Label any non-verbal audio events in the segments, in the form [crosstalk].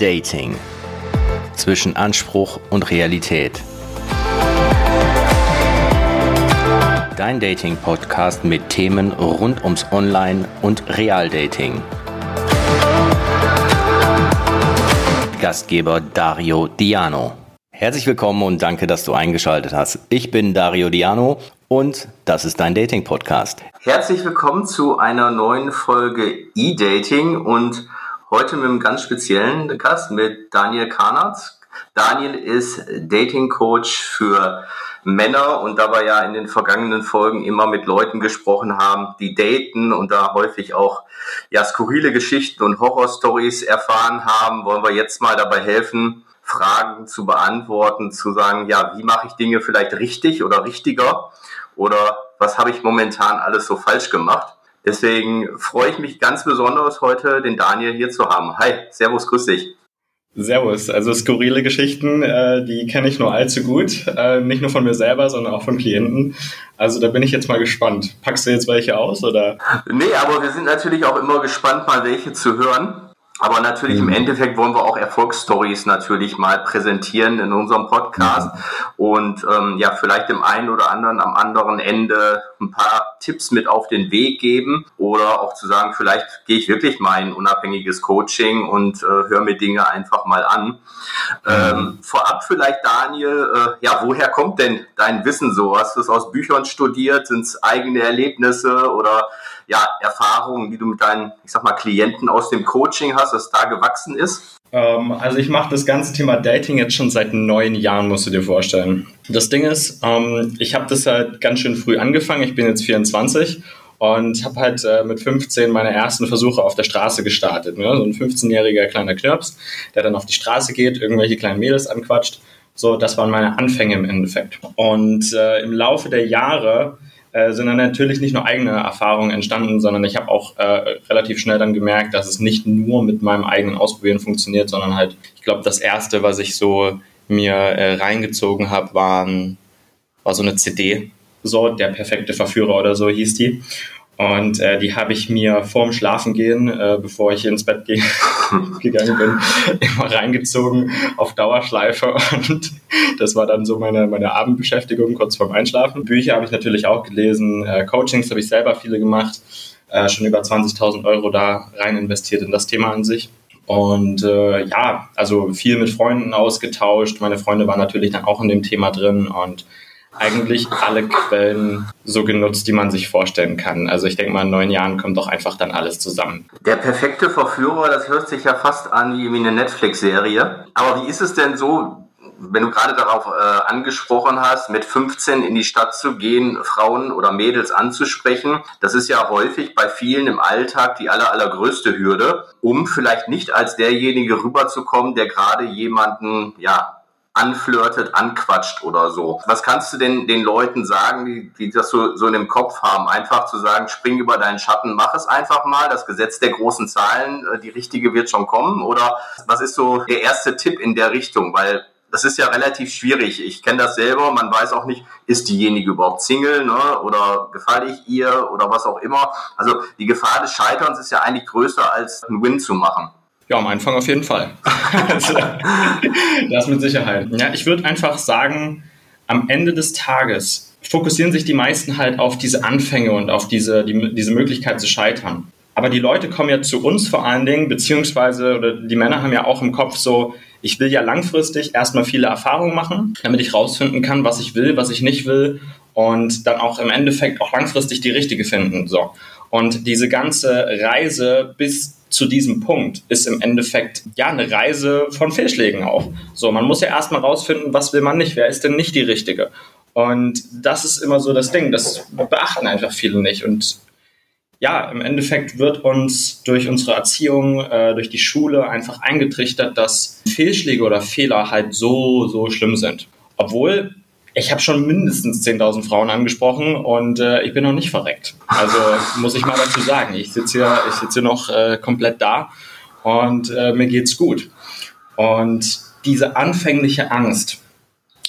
Dating. Zwischen Anspruch und Realität. Dein Dating-Podcast mit Themen rund ums Online- und Real-Dating. Gastgeber Dario Diano. Herzlich willkommen und danke, dass du eingeschaltet hast. Ich bin Dario Diano und das ist dein Dating-Podcast. Herzlich willkommen zu einer neuen Folge E-Dating und heute mit einem ganz speziellen Gast mit Daniel Karnatz. Daniel ist Dating-Coach für Männer und da wir ja in den vergangenen Folgen immer mit Leuten gesprochen haben, die daten und da häufig auch ja, skurrile Geschichten und Horrorstories erfahren haben, wollen wir jetzt mal dabei helfen, Fragen zu beantworten, zu sagen, ja, wie mache ich Dinge vielleicht richtig oder richtiger oder was habe ich momentan alles so falsch gemacht. Deswegen freue ich mich ganz besonders heute, den Daniel hier zu haben. Hi, Servus, grüß dich. Servus. Also skurrile Geschichten, äh, die kenne ich nur allzu gut. Äh, nicht nur von mir selber, sondern auch von Klienten. Also da bin ich jetzt mal gespannt. Packst du jetzt welche aus oder? Nee, aber wir sind natürlich auch immer gespannt, mal welche zu hören. Aber natürlich mhm. im Endeffekt wollen wir auch Erfolgsstories natürlich mal präsentieren in unserem Podcast mhm. und ähm, ja, vielleicht dem einen oder anderen am anderen Ende ein paar Tipps mit auf den Weg geben oder auch zu sagen, vielleicht gehe ich wirklich mal in unabhängiges Coaching und äh, höre mir Dinge einfach mal an. Mhm. Ähm, vorab vielleicht, Daniel, äh, ja, woher kommt denn dein Wissen so? Hast du es aus Büchern studiert? Sind es eigene Erlebnisse oder ja, Erfahrungen, die du mit deinen, ich sag mal, Klienten aus dem Coaching hast, das da gewachsen ist? Ähm, also ich mache das ganze Thema Dating jetzt schon seit neun Jahren, musst du dir vorstellen. Das Ding ist, ähm, ich habe das halt ganz schön früh angefangen. Ich bin jetzt 24 und habe halt äh, mit 15 meine ersten Versuche auf der Straße gestartet. Ne? So ein 15-jähriger kleiner Knirps, der dann auf die Straße geht, irgendwelche kleinen Mädels anquatscht. So, das waren meine Anfänge im Endeffekt. Und äh, im Laufe der Jahre äh, sind dann natürlich nicht nur eigene Erfahrungen entstanden, sondern ich habe auch äh, relativ schnell dann gemerkt, dass es nicht nur mit meinem eigenen Ausprobieren funktioniert, sondern halt, ich glaube, das erste, was ich so mir äh, reingezogen habe, war so eine CD, so der perfekte Verführer oder so hieß die. Und äh, die habe ich mir vorm Schlafengehen, äh, bevor ich ins Bett ge [laughs] gegangen bin, [laughs] immer reingezogen auf Dauerschleife. Und das war dann so meine, meine Abendbeschäftigung kurz vorm Einschlafen. Bücher habe ich natürlich auch gelesen, äh, Coachings habe ich selber viele gemacht, äh, schon über 20.000 Euro da rein investiert in das Thema an sich. Und äh, ja, also viel mit Freunden ausgetauscht. Meine Freunde waren natürlich dann auch in dem Thema drin und eigentlich alle Quellen so genutzt, die man sich vorstellen kann. Also ich denke mal, in neun Jahren kommt doch einfach dann alles zusammen. Der perfekte Verführer, das hört sich ja fast an wie eine Netflix-Serie. Aber wie ist es denn so, wenn du gerade darauf äh, angesprochen hast, mit 15 in die Stadt zu gehen, Frauen oder Mädels anzusprechen, das ist ja häufig bei vielen im Alltag die aller, allergrößte Hürde, um vielleicht nicht als derjenige rüberzukommen, der gerade jemanden, ja, anflirtet, anquatscht oder so. Was kannst du denn den Leuten sagen, die, die das so, so in dem Kopf haben? Einfach zu sagen, spring über deinen Schatten, mach es einfach mal. Das Gesetz der großen Zahlen, äh, die richtige wird schon kommen. Oder was ist so der erste Tipp in der Richtung? Weil das ist ja relativ schwierig. Ich kenne das selber. Man weiß auch nicht, ist diejenige überhaupt Single ne? oder gefalle ich ihr oder was auch immer. Also die Gefahr des Scheiterns ist ja eigentlich größer als einen Win zu machen. Ja, am Anfang auf jeden Fall. [laughs] das mit Sicherheit. Ja, ich würde einfach sagen, am Ende des Tages fokussieren sich die meisten halt auf diese Anfänge und auf diese, die, diese Möglichkeit zu scheitern. Aber die Leute kommen ja zu uns vor allen Dingen, beziehungsweise oder die Männer haben ja auch im Kopf so, ich will ja langfristig erstmal viele Erfahrungen machen, damit ich rausfinden kann, was ich will, was ich nicht will und dann auch im Endeffekt auch langfristig die richtige finden. So. Und diese ganze Reise bis zu diesem Punkt ist im Endeffekt ja eine Reise von Fehlschlägen auch. So, man muss ja erstmal rausfinden, was will man nicht, wer ist denn nicht die Richtige. Und das ist immer so das Ding, das beachten einfach viele nicht. Und ja, im Endeffekt wird uns durch unsere Erziehung, äh, durch die Schule einfach eingetrichtert, dass Fehlschläge oder Fehler halt so, so schlimm sind. Obwohl ich habe schon mindestens 10.000 Frauen angesprochen und äh, ich bin noch nicht verreckt. Also [laughs] muss ich mal dazu sagen. Ich sitze hier, ich sitze hier noch äh, komplett da und äh, mir geht's gut. Und diese anfängliche Angst,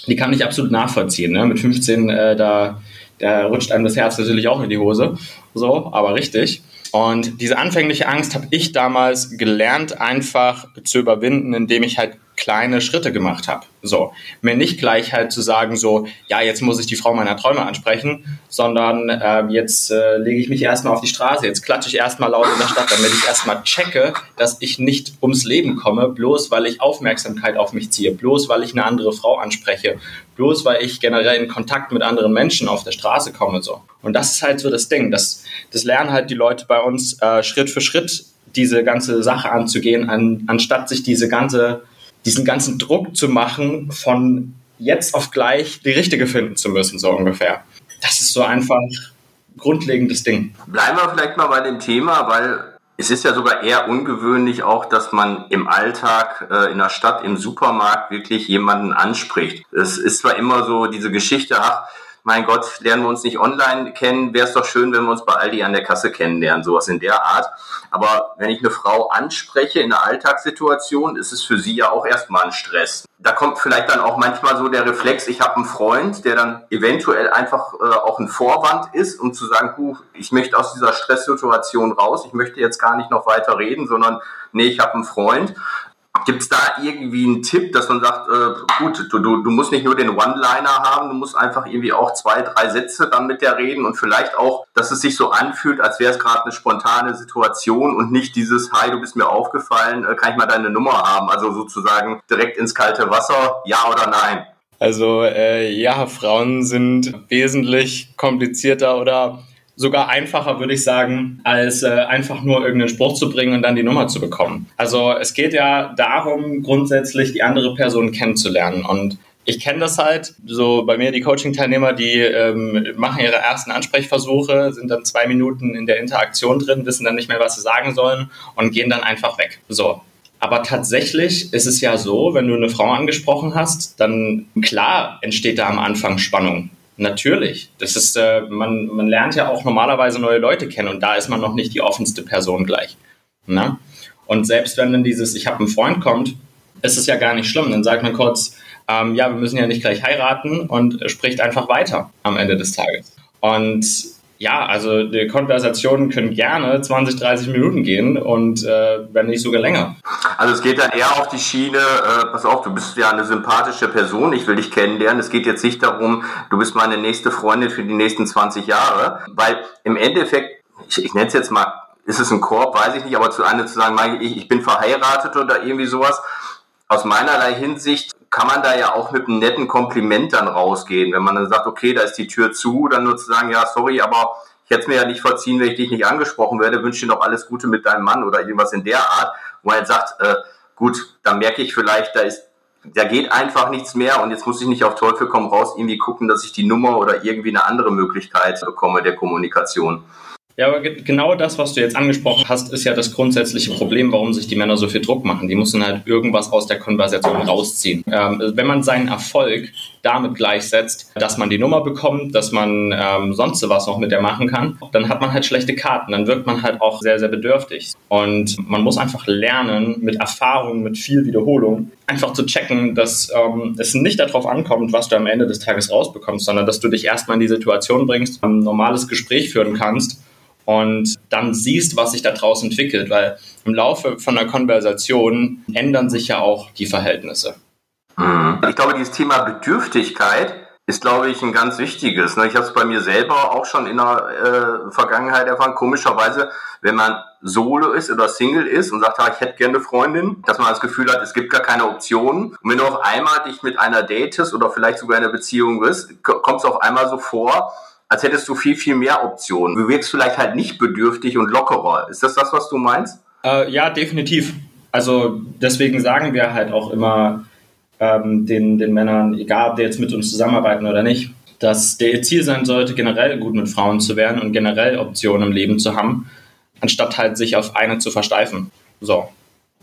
die kann ich absolut nachvollziehen. Ne? Mit 15, äh, da, da rutscht einem das Herz natürlich auch in die Hose. So, aber richtig. Und diese anfängliche Angst habe ich damals gelernt, einfach zu überwinden, indem ich halt kleine Schritte gemacht habe. So, mir nicht gleich halt zu sagen, so, ja, jetzt muss ich die Frau meiner Träume ansprechen, sondern äh, jetzt äh, lege ich mich erstmal auf die Straße, jetzt klatsche ich erstmal laut in der Stadt, damit ich erstmal checke, dass ich nicht ums Leben komme, bloß weil ich Aufmerksamkeit auf mich ziehe, bloß weil ich eine andere Frau anspreche, bloß weil ich generell in Kontakt mit anderen Menschen auf der Straße komme. So. Und das ist halt so das Ding. Das, das lernen halt die Leute bei uns äh, Schritt für Schritt diese ganze Sache anzugehen, an, anstatt sich diese ganze diesen ganzen Druck zu machen, von jetzt auf gleich die richtige finden zu müssen, so ungefähr. Das ist so einfach grundlegendes Ding. Bleiben wir vielleicht mal bei dem Thema, weil es ist ja sogar eher ungewöhnlich auch, dass man im Alltag äh, in der Stadt, im Supermarkt wirklich jemanden anspricht. Es ist zwar immer so diese Geschichte, ach, mein Gott, lernen wir uns nicht online kennen, wäre es doch schön, wenn wir uns bei Aldi an der Kasse kennenlernen, sowas in der Art. Aber wenn ich eine Frau anspreche in einer Alltagssituation, ist es für sie ja auch erstmal ein Stress. Da kommt vielleicht dann auch manchmal so der Reflex, ich habe einen Freund, der dann eventuell einfach äh, auch ein Vorwand ist, um zu sagen, puh, ich möchte aus dieser Stresssituation raus, ich möchte jetzt gar nicht noch weiter reden, sondern nee, ich habe einen Freund. Gibt es da irgendwie einen Tipp, dass man sagt, äh, gut, du, du, du musst nicht nur den One-Liner haben, du musst einfach irgendwie auch zwei, drei Sätze dann mit der reden und vielleicht auch, dass es sich so anfühlt, als wäre es gerade eine spontane Situation und nicht dieses, hi, du bist mir aufgefallen, äh, kann ich mal deine Nummer haben? Also sozusagen direkt ins kalte Wasser, ja oder nein? Also äh, ja, Frauen sind wesentlich komplizierter oder sogar einfacher, würde ich sagen, als äh, einfach nur irgendeinen Spruch zu bringen und dann die Nummer zu bekommen. Also es geht ja darum, grundsätzlich die andere Person kennenzulernen. Und ich kenne das halt, so bei mir die Coaching-Teilnehmer, die ähm, machen ihre ersten Ansprechversuche, sind dann zwei Minuten in der Interaktion drin, wissen dann nicht mehr, was sie sagen sollen und gehen dann einfach weg. So, aber tatsächlich ist es ja so, wenn du eine Frau angesprochen hast, dann klar entsteht da am Anfang Spannung. Natürlich. Das ist, äh, man, man lernt ja auch normalerweise neue Leute kennen und da ist man noch nicht die offenste Person gleich. Na? Und selbst wenn dann dieses Ich habe einen Freund kommt, ist es ja gar nicht schlimm. Dann sagt man kurz, ähm, ja, wir müssen ja nicht gleich heiraten und spricht einfach weiter am Ende des Tages. Und ja, also die Konversationen können gerne 20, 30 Minuten gehen und äh, wenn nicht sogar länger. Also es geht dann eher auf die Schiene, äh, pass auf, du bist ja eine sympathische Person, ich will dich kennenlernen. Es geht jetzt nicht darum, du bist meine nächste Freundin für die nächsten 20 Jahre, weil im Endeffekt, ich, ich nenne es jetzt mal, ist es ein Korb, weiß ich nicht, aber zu einer zu sagen, ich, ich bin verheiratet oder irgendwie sowas, aus meinerlei Hinsicht kann man da ja auch mit einem netten Kompliment dann rausgehen. Wenn man dann sagt, okay, da ist die Tür zu, dann nur zu sagen, ja, sorry, aber ich hätte es mir ja nicht verziehen, wenn ich dich nicht angesprochen werde, wünsche dir noch alles Gute mit deinem Mann oder irgendwas in der Art, wo er sagt, äh, gut, dann merke ich vielleicht, da ist da geht einfach nichts mehr und jetzt muss ich nicht auf Teufel komm raus irgendwie gucken, dass ich die Nummer oder irgendwie eine andere Möglichkeit bekomme der Kommunikation. Ja, aber genau das, was du jetzt angesprochen hast, ist ja das grundsätzliche Problem, warum sich die Männer so viel Druck machen. Die müssen halt irgendwas aus der Konversation rausziehen. Ähm, wenn man seinen Erfolg damit gleichsetzt, dass man die Nummer bekommt, dass man ähm, sonst was noch mit der machen kann, dann hat man halt schlechte Karten. Dann wirkt man halt auch sehr, sehr bedürftig. Und man muss einfach lernen, mit Erfahrung, mit viel Wiederholung, einfach zu checken, dass ähm, es nicht darauf ankommt, was du am Ende des Tages rausbekommst, sondern dass du dich erstmal in die Situation bringst, ein normales Gespräch führen kannst und dann siehst, was sich da draußen entwickelt, weil im Laufe von der Konversation ändern sich ja auch die Verhältnisse. Mhm. Ich glaube, dieses Thema Bedürftigkeit ist, glaube ich, ein ganz wichtiges. Ne? Ich habe es bei mir selber auch schon in der äh, Vergangenheit erfahren. Komischerweise, wenn man Solo ist oder Single ist und sagt, ich hätte gerne eine Freundin, dass man das Gefühl hat, es gibt gar keine Optionen. Und wenn du auf einmal dich mit einer datest oder vielleicht sogar in einer Beziehung bist, kommt es auf einmal so vor, als hättest du viel, viel mehr Optionen. Du wirkst vielleicht halt nicht bedürftig und lockerer. Ist das das, was du meinst? Äh, ja, definitiv. Also deswegen sagen wir halt auch immer ähm, den, den Männern, egal ob die jetzt mit uns zusammenarbeiten oder nicht, dass der Ziel sein sollte, generell gut mit Frauen zu werden und generell Optionen im Leben zu haben, anstatt halt sich auf eine zu versteifen. So.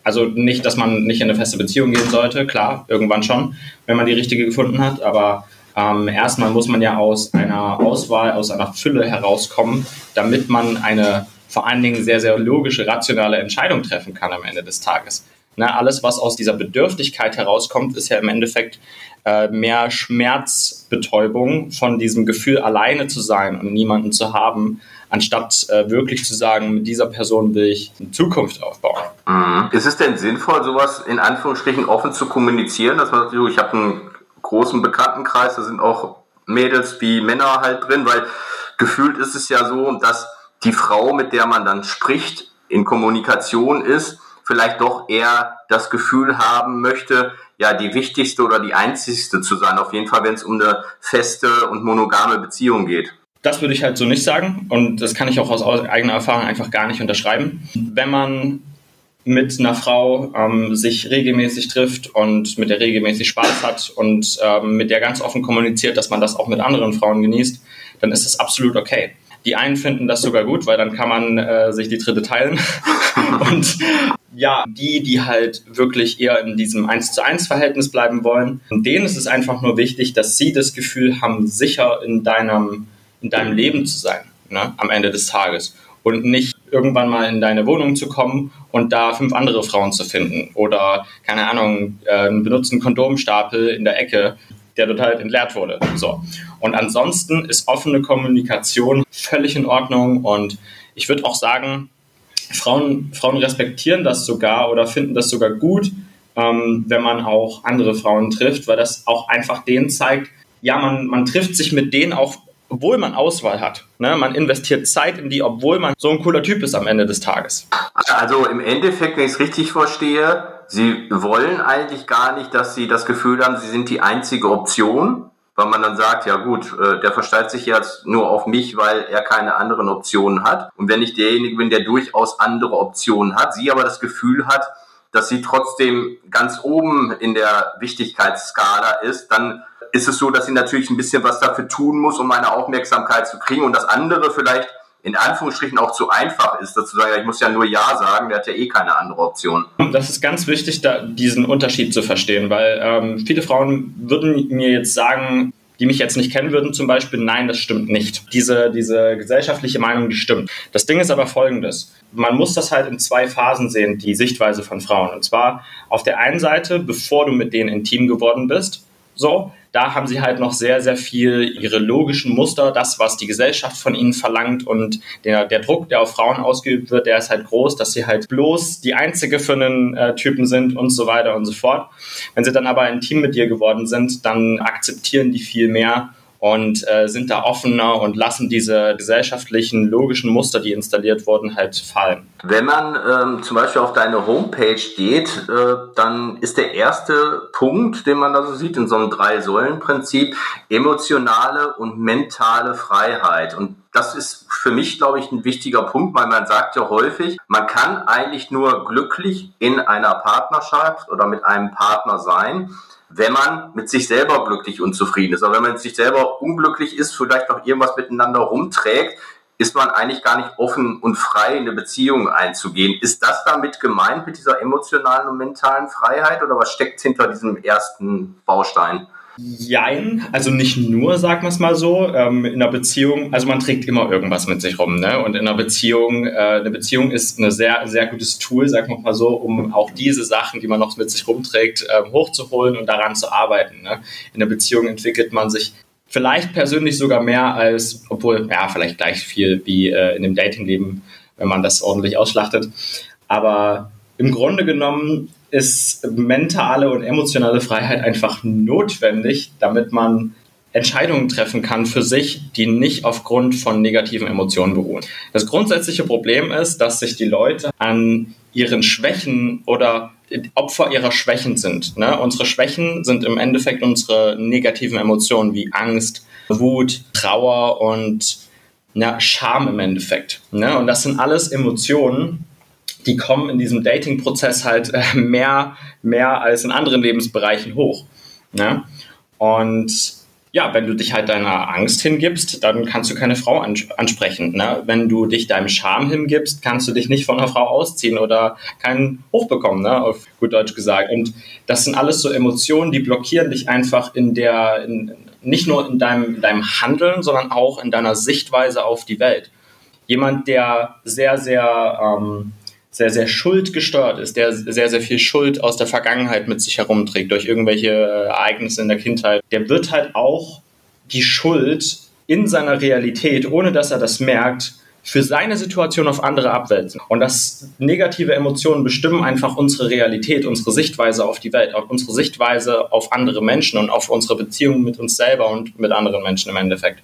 Also nicht, dass man nicht in eine feste Beziehung gehen sollte, klar, irgendwann schon, wenn man die richtige gefunden hat, aber ähm, erstmal muss man ja aus einer Auswahl, aus einer Fülle herauskommen, damit man eine vor allen Dingen sehr, sehr logische, rationale Entscheidung treffen kann am Ende des Tages. Ne, alles, was aus dieser Bedürftigkeit herauskommt, ist ja im Endeffekt äh, mehr Schmerzbetäubung von diesem Gefühl, alleine zu sein und niemanden zu haben, anstatt äh, wirklich zu sagen, mit dieser Person will ich eine Zukunft aufbauen. Mhm. Ist es denn sinnvoll, sowas in Anführungsstrichen offen zu kommunizieren, dass man sagt, ich habe einen großen Bekanntenkreis, da sind auch Mädels wie Männer halt drin, weil gefühlt ist es ja so, dass die Frau, mit der man dann spricht, in Kommunikation ist, vielleicht doch eher das Gefühl haben möchte, ja, die wichtigste oder die einzigste zu sein. Auf jeden Fall, wenn es um eine feste und monogame Beziehung geht. Das würde ich halt so nicht sagen und das kann ich auch aus eigener Erfahrung einfach gar nicht unterschreiben. Wenn man mit einer Frau ähm, sich regelmäßig trifft und mit der regelmäßig Spaß hat und ähm, mit der ganz offen kommuniziert, dass man das auch mit anderen Frauen genießt, dann ist das absolut okay. Die einen finden das sogar gut, weil dann kann man äh, sich die dritte teilen. [laughs] und ja, die, die halt wirklich eher in diesem 1 zu 1 Verhältnis bleiben wollen, denen ist es einfach nur wichtig, dass sie das Gefühl haben, sicher in deinem, in deinem Leben zu sein, ne, am Ende des Tages. Und nicht irgendwann mal in deine Wohnung zu kommen und da fünf andere Frauen zu finden. Oder, keine Ahnung, äh, einen benutzten Kondomstapel in der Ecke, der dort halt entleert wurde. So. Und ansonsten ist offene Kommunikation völlig in Ordnung und ich würde auch sagen, Frauen, Frauen respektieren das sogar oder finden das sogar gut, ähm, wenn man auch andere Frauen trifft, weil das auch einfach denen zeigt, ja, man, man trifft sich mit denen auch, obwohl man Auswahl hat. Ne? Man investiert Zeit in die, obwohl man so ein cooler Typ ist am Ende des Tages. Also im Endeffekt, wenn ich es richtig verstehe, sie wollen eigentlich gar nicht, dass sie das Gefühl haben, sie sind die einzige Option, weil man dann sagt, ja gut, äh, der versteigt sich jetzt nur auf mich, weil er keine anderen Optionen hat. Und wenn ich derjenige bin, der durchaus andere Optionen hat, sie aber das Gefühl hat, dass sie trotzdem ganz oben in der Wichtigkeitsskala ist, dann ist es so, dass sie natürlich ein bisschen was dafür tun muss, um meine Aufmerksamkeit zu kriegen und das andere vielleicht in Anführungsstrichen auch zu einfach ist, dazu sagen, ich muss ja nur Ja sagen, der hat ja eh keine andere Option. Das ist ganz wichtig, da diesen Unterschied zu verstehen, weil ähm, viele Frauen würden mir jetzt sagen, die mich jetzt nicht kennen würden, zum Beispiel, nein, das stimmt nicht. Diese, diese gesellschaftliche Meinung, die stimmt. Das Ding ist aber folgendes. Man muss das halt in zwei Phasen sehen, die Sichtweise von Frauen. Und zwar auf der einen Seite, bevor du mit denen intim geworden bist, so, da haben sie halt noch sehr, sehr viel ihre logischen Muster, das, was die Gesellschaft von ihnen verlangt und der, der Druck, der auf Frauen ausgeübt wird, der ist halt groß, dass sie halt bloß die einzige für einen äh, Typen sind und so weiter und so fort. Wenn sie dann aber intim mit dir geworden sind, dann akzeptieren die viel mehr und äh, sind da offener und lassen diese gesellschaftlichen logischen Muster, die installiert wurden, halt fallen. Wenn man ähm, zum Beispiel auf deine Homepage geht, äh, dann ist der erste Punkt, den man da so sieht, in so einem Drei-Säulen-Prinzip, emotionale und mentale Freiheit. Und das ist für mich, glaube ich, ein wichtiger Punkt, weil man sagt ja häufig, man kann eigentlich nur glücklich in einer Partnerschaft oder mit einem Partner sein, wenn man mit sich selber glücklich und zufrieden ist. Aber wenn man mit sich selber unglücklich ist, vielleicht noch irgendwas miteinander rumträgt, ist man eigentlich gar nicht offen und frei, in eine Beziehung einzugehen. Ist das damit gemeint mit dieser emotionalen und mentalen Freiheit oder was steckt hinter diesem ersten Baustein? Jein, also nicht nur, sagen wir es mal so, ähm, in einer Beziehung, also man trägt immer irgendwas mit sich rum, ne? Und in einer Beziehung, äh, eine Beziehung ist ein sehr, sehr gutes Tool, sagen wir mal so, um auch diese Sachen, die man noch mit sich rumträgt, äh, hochzuholen und daran zu arbeiten. Ne? In einer Beziehung entwickelt man sich vielleicht persönlich sogar mehr als, obwohl, ja, vielleicht gleich viel wie äh, in dem Datingleben, wenn man das ordentlich ausschlachtet. Aber im Grunde genommen ist mentale und emotionale Freiheit einfach notwendig, damit man Entscheidungen treffen kann für sich, die nicht aufgrund von negativen Emotionen beruhen. Das grundsätzliche Problem ist, dass sich die Leute an ihren Schwächen oder Opfer ihrer Schwächen sind. Ne? Unsere Schwächen sind im Endeffekt unsere negativen Emotionen wie Angst, Wut, Trauer und ja, Scham im Endeffekt. Ne? Und das sind alles Emotionen, die kommen in diesem Dating-Prozess halt äh, mehr, mehr als in anderen Lebensbereichen hoch. Ne? Und ja, wenn du dich halt deiner Angst hingibst, dann kannst du keine Frau ansprechen. Ne? Wenn du dich deinem Scham hingibst, kannst du dich nicht von einer Frau ausziehen oder keinen Hoch bekommen, ne? auf gut Deutsch gesagt. Und das sind alles so Emotionen, die blockieren dich einfach in der, in, nicht nur in deinem, in deinem Handeln, sondern auch in deiner Sichtweise auf die Welt. Jemand, der sehr, sehr ähm, sehr, sehr schuldgesteuert ist, der sehr, sehr viel Schuld aus der Vergangenheit mit sich herumträgt durch irgendwelche Ereignisse in der Kindheit, der wird halt auch die Schuld in seiner Realität, ohne dass er das merkt, für seine Situation auf andere abwälzen. Und das negative Emotionen bestimmen einfach unsere Realität, unsere Sichtweise auf die Welt, unsere Sichtweise auf andere Menschen und auf unsere Beziehungen mit uns selber und mit anderen Menschen im Endeffekt.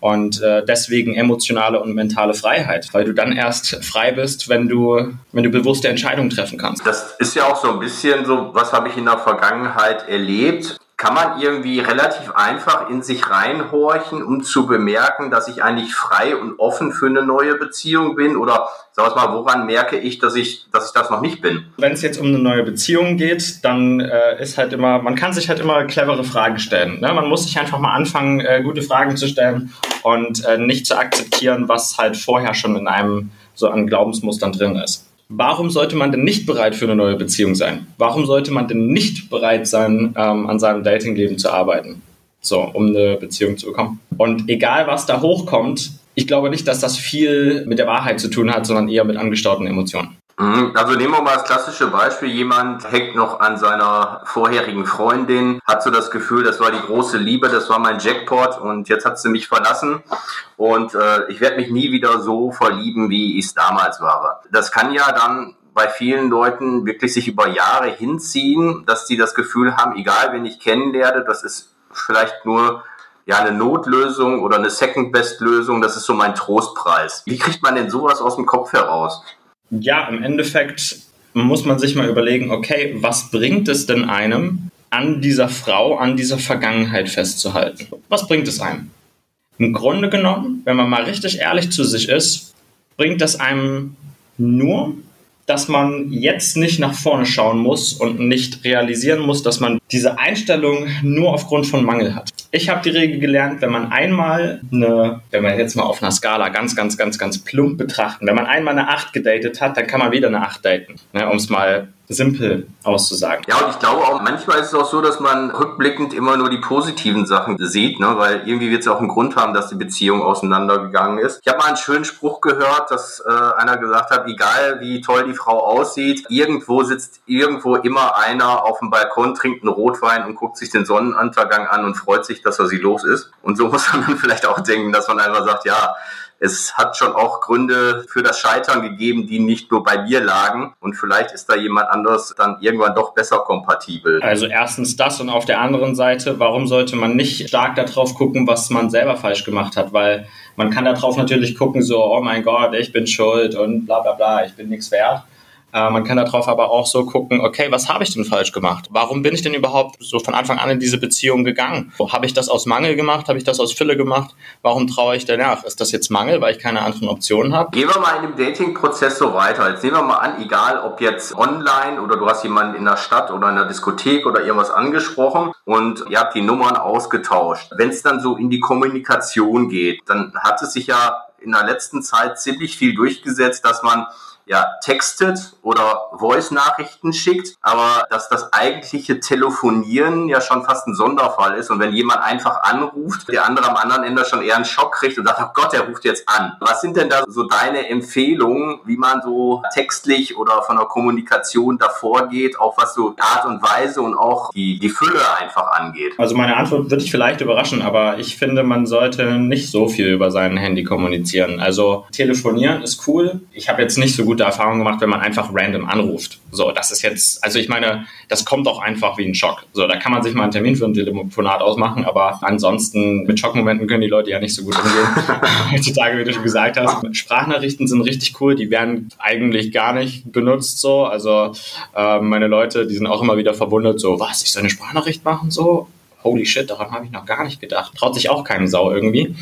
Und äh, deswegen emotionale und mentale Freiheit, weil du dann erst frei bist, wenn du, wenn du bewusste Entscheidungen treffen kannst. Das ist ja auch so ein bisschen so, was habe ich in der Vergangenheit erlebt kann man irgendwie relativ einfach in sich reinhorchen, um zu bemerken, dass ich eigentlich frei und offen für eine neue Beziehung bin? Oder sag mal, woran merke ich, dass ich, dass ich das noch nicht bin? Wenn es jetzt um eine neue Beziehung geht, dann äh, ist halt immer, man kann sich halt immer clevere Fragen stellen. Ne? Man muss sich einfach mal anfangen, äh, gute Fragen zu stellen und äh, nicht zu akzeptieren, was halt vorher schon in einem so an Glaubensmustern drin ist. Warum sollte man denn nicht bereit für eine neue Beziehung sein? Warum sollte man denn nicht bereit sein, ähm, an seinem Datingleben zu arbeiten? So, um eine Beziehung zu bekommen. Und egal, was da hochkommt, ich glaube nicht, dass das viel mit der Wahrheit zu tun hat, sondern eher mit angestauten Emotionen. Mhm. Also nehmen wir mal das klassische Beispiel. Jemand hängt noch an seiner vorherigen Freundin, hat so das Gefühl, das war die große Liebe, das war mein Jackpot und jetzt hat sie mich verlassen und äh, ich werde mich nie wieder so verlieben, wie ich es damals war. Das kann ja dann bei vielen Leuten wirklich sich über Jahre hinziehen, dass die das Gefühl haben, egal wen ich kennenlerne, das ist vielleicht nur ja, eine Notlösung oder eine Second-Best-Lösung, das ist so mein Trostpreis. Wie kriegt man denn sowas aus dem Kopf heraus? Ja, im Endeffekt muss man sich mal überlegen, okay, was bringt es denn einem, an dieser Frau, an dieser Vergangenheit festzuhalten? Was bringt es einem? Im Grunde genommen, wenn man mal richtig ehrlich zu sich ist, bringt das einem nur, dass man jetzt nicht nach vorne schauen muss und nicht realisieren muss, dass man diese Einstellung nur aufgrund von Mangel hat. Ich habe die Regel gelernt, wenn man einmal eine, wenn man jetzt mal auf einer Skala ganz, ganz, ganz, ganz plump betrachten, wenn man einmal eine 8 gedatet hat, dann kann man wieder eine 8 daten, ne, um es mal simpel auszusagen. Ja, und ich glaube auch, manchmal ist es auch so, dass man rückblickend immer nur die positiven Sachen sieht, ne? weil irgendwie wird es auch einen Grund haben, dass die Beziehung auseinandergegangen ist. Ich habe mal einen schönen Spruch gehört, dass äh, einer gesagt hat, egal wie toll die Frau aussieht, irgendwo sitzt irgendwo immer einer auf dem Balkon, trinkt einen Rotwein und guckt sich den Sonnenuntergang an und freut sich, dass er sie los ist. Und so [laughs] muss man dann vielleicht auch denken, dass man einfach sagt, ja, es hat schon auch Gründe für das Scheitern gegeben, die nicht nur bei mir lagen. Und vielleicht ist da jemand anderes dann irgendwann doch besser kompatibel. Also erstens das und auf der anderen Seite, warum sollte man nicht stark darauf gucken, was man selber falsch gemacht hat? Weil man kann darauf natürlich gucken, so, oh mein Gott, ich bin schuld und bla bla bla, ich bin nichts wert. Äh, man kann darauf aber auch so gucken, okay, was habe ich denn falsch gemacht? Warum bin ich denn überhaupt so von Anfang an in diese Beziehung gegangen? Habe ich das aus Mangel gemacht? Habe ich das aus Fülle gemacht? Warum traue ich danach? Ist das jetzt Mangel, weil ich keine anderen Optionen habe? Gehen wir mal in dem Dating-Prozess so weiter. Jetzt nehmen wir mal an, egal ob jetzt online oder du hast jemanden in der Stadt oder in der Diskothek oder irgendwas angesprochen und ihr habt die Nummern ausgetauscht. Wenn es dann so in die Kommunikation geht, dann hat es sich ja in der letzten Zeit ziemlich viel durchgesetzt, dass man ja, textet oder Voice-Nachrichten schickt, aber dass das eigentliche Telefonieren ja schon fast ein Sonderfall ist und wenn jemand einfach anruft, der andere am anderen Ende schon eher einen Schock kriegt und sagt, oh Gott, der ruft jetzt an. Was sind denn da so deine Empfehlungen, wie man so textlich oder von der Kommunikation davor geht, auch was so Art und Weise und auch die, die Fülle einfach angeht? Also meine Antwort würde ich vielleicht überraschen, aber ich finde, man sollte nicht so viel über sein Handy kommunizieren. Also telefonieren ist cool. Ich habe jetzt nicht so gut gute Erfahrung gemacht, wenn man einfach random anruft. So, das ist jetzt, also ich meine, das kommt auch einfach wie ein Schock. So, da kann man sich mal einen Termin für ein Telefonat ausmachen, aber ansonsten mit Schockmomenten können die Leute ja nicht so gut umgehen. [laughs] Heutzutage, wie du schon gesagt hast, Sprachnachrichten sind richtig cool, die werden eigentlich gar nicht benutzt so. Also äh, meine Leute, die sind auch immer wieder verwundert, so, was, ich soll eine Sprachnachricht machen? So, holy shit, daran habe ich noch gar nicht gedacht. Traut sich auch keinem Sau irgendwie.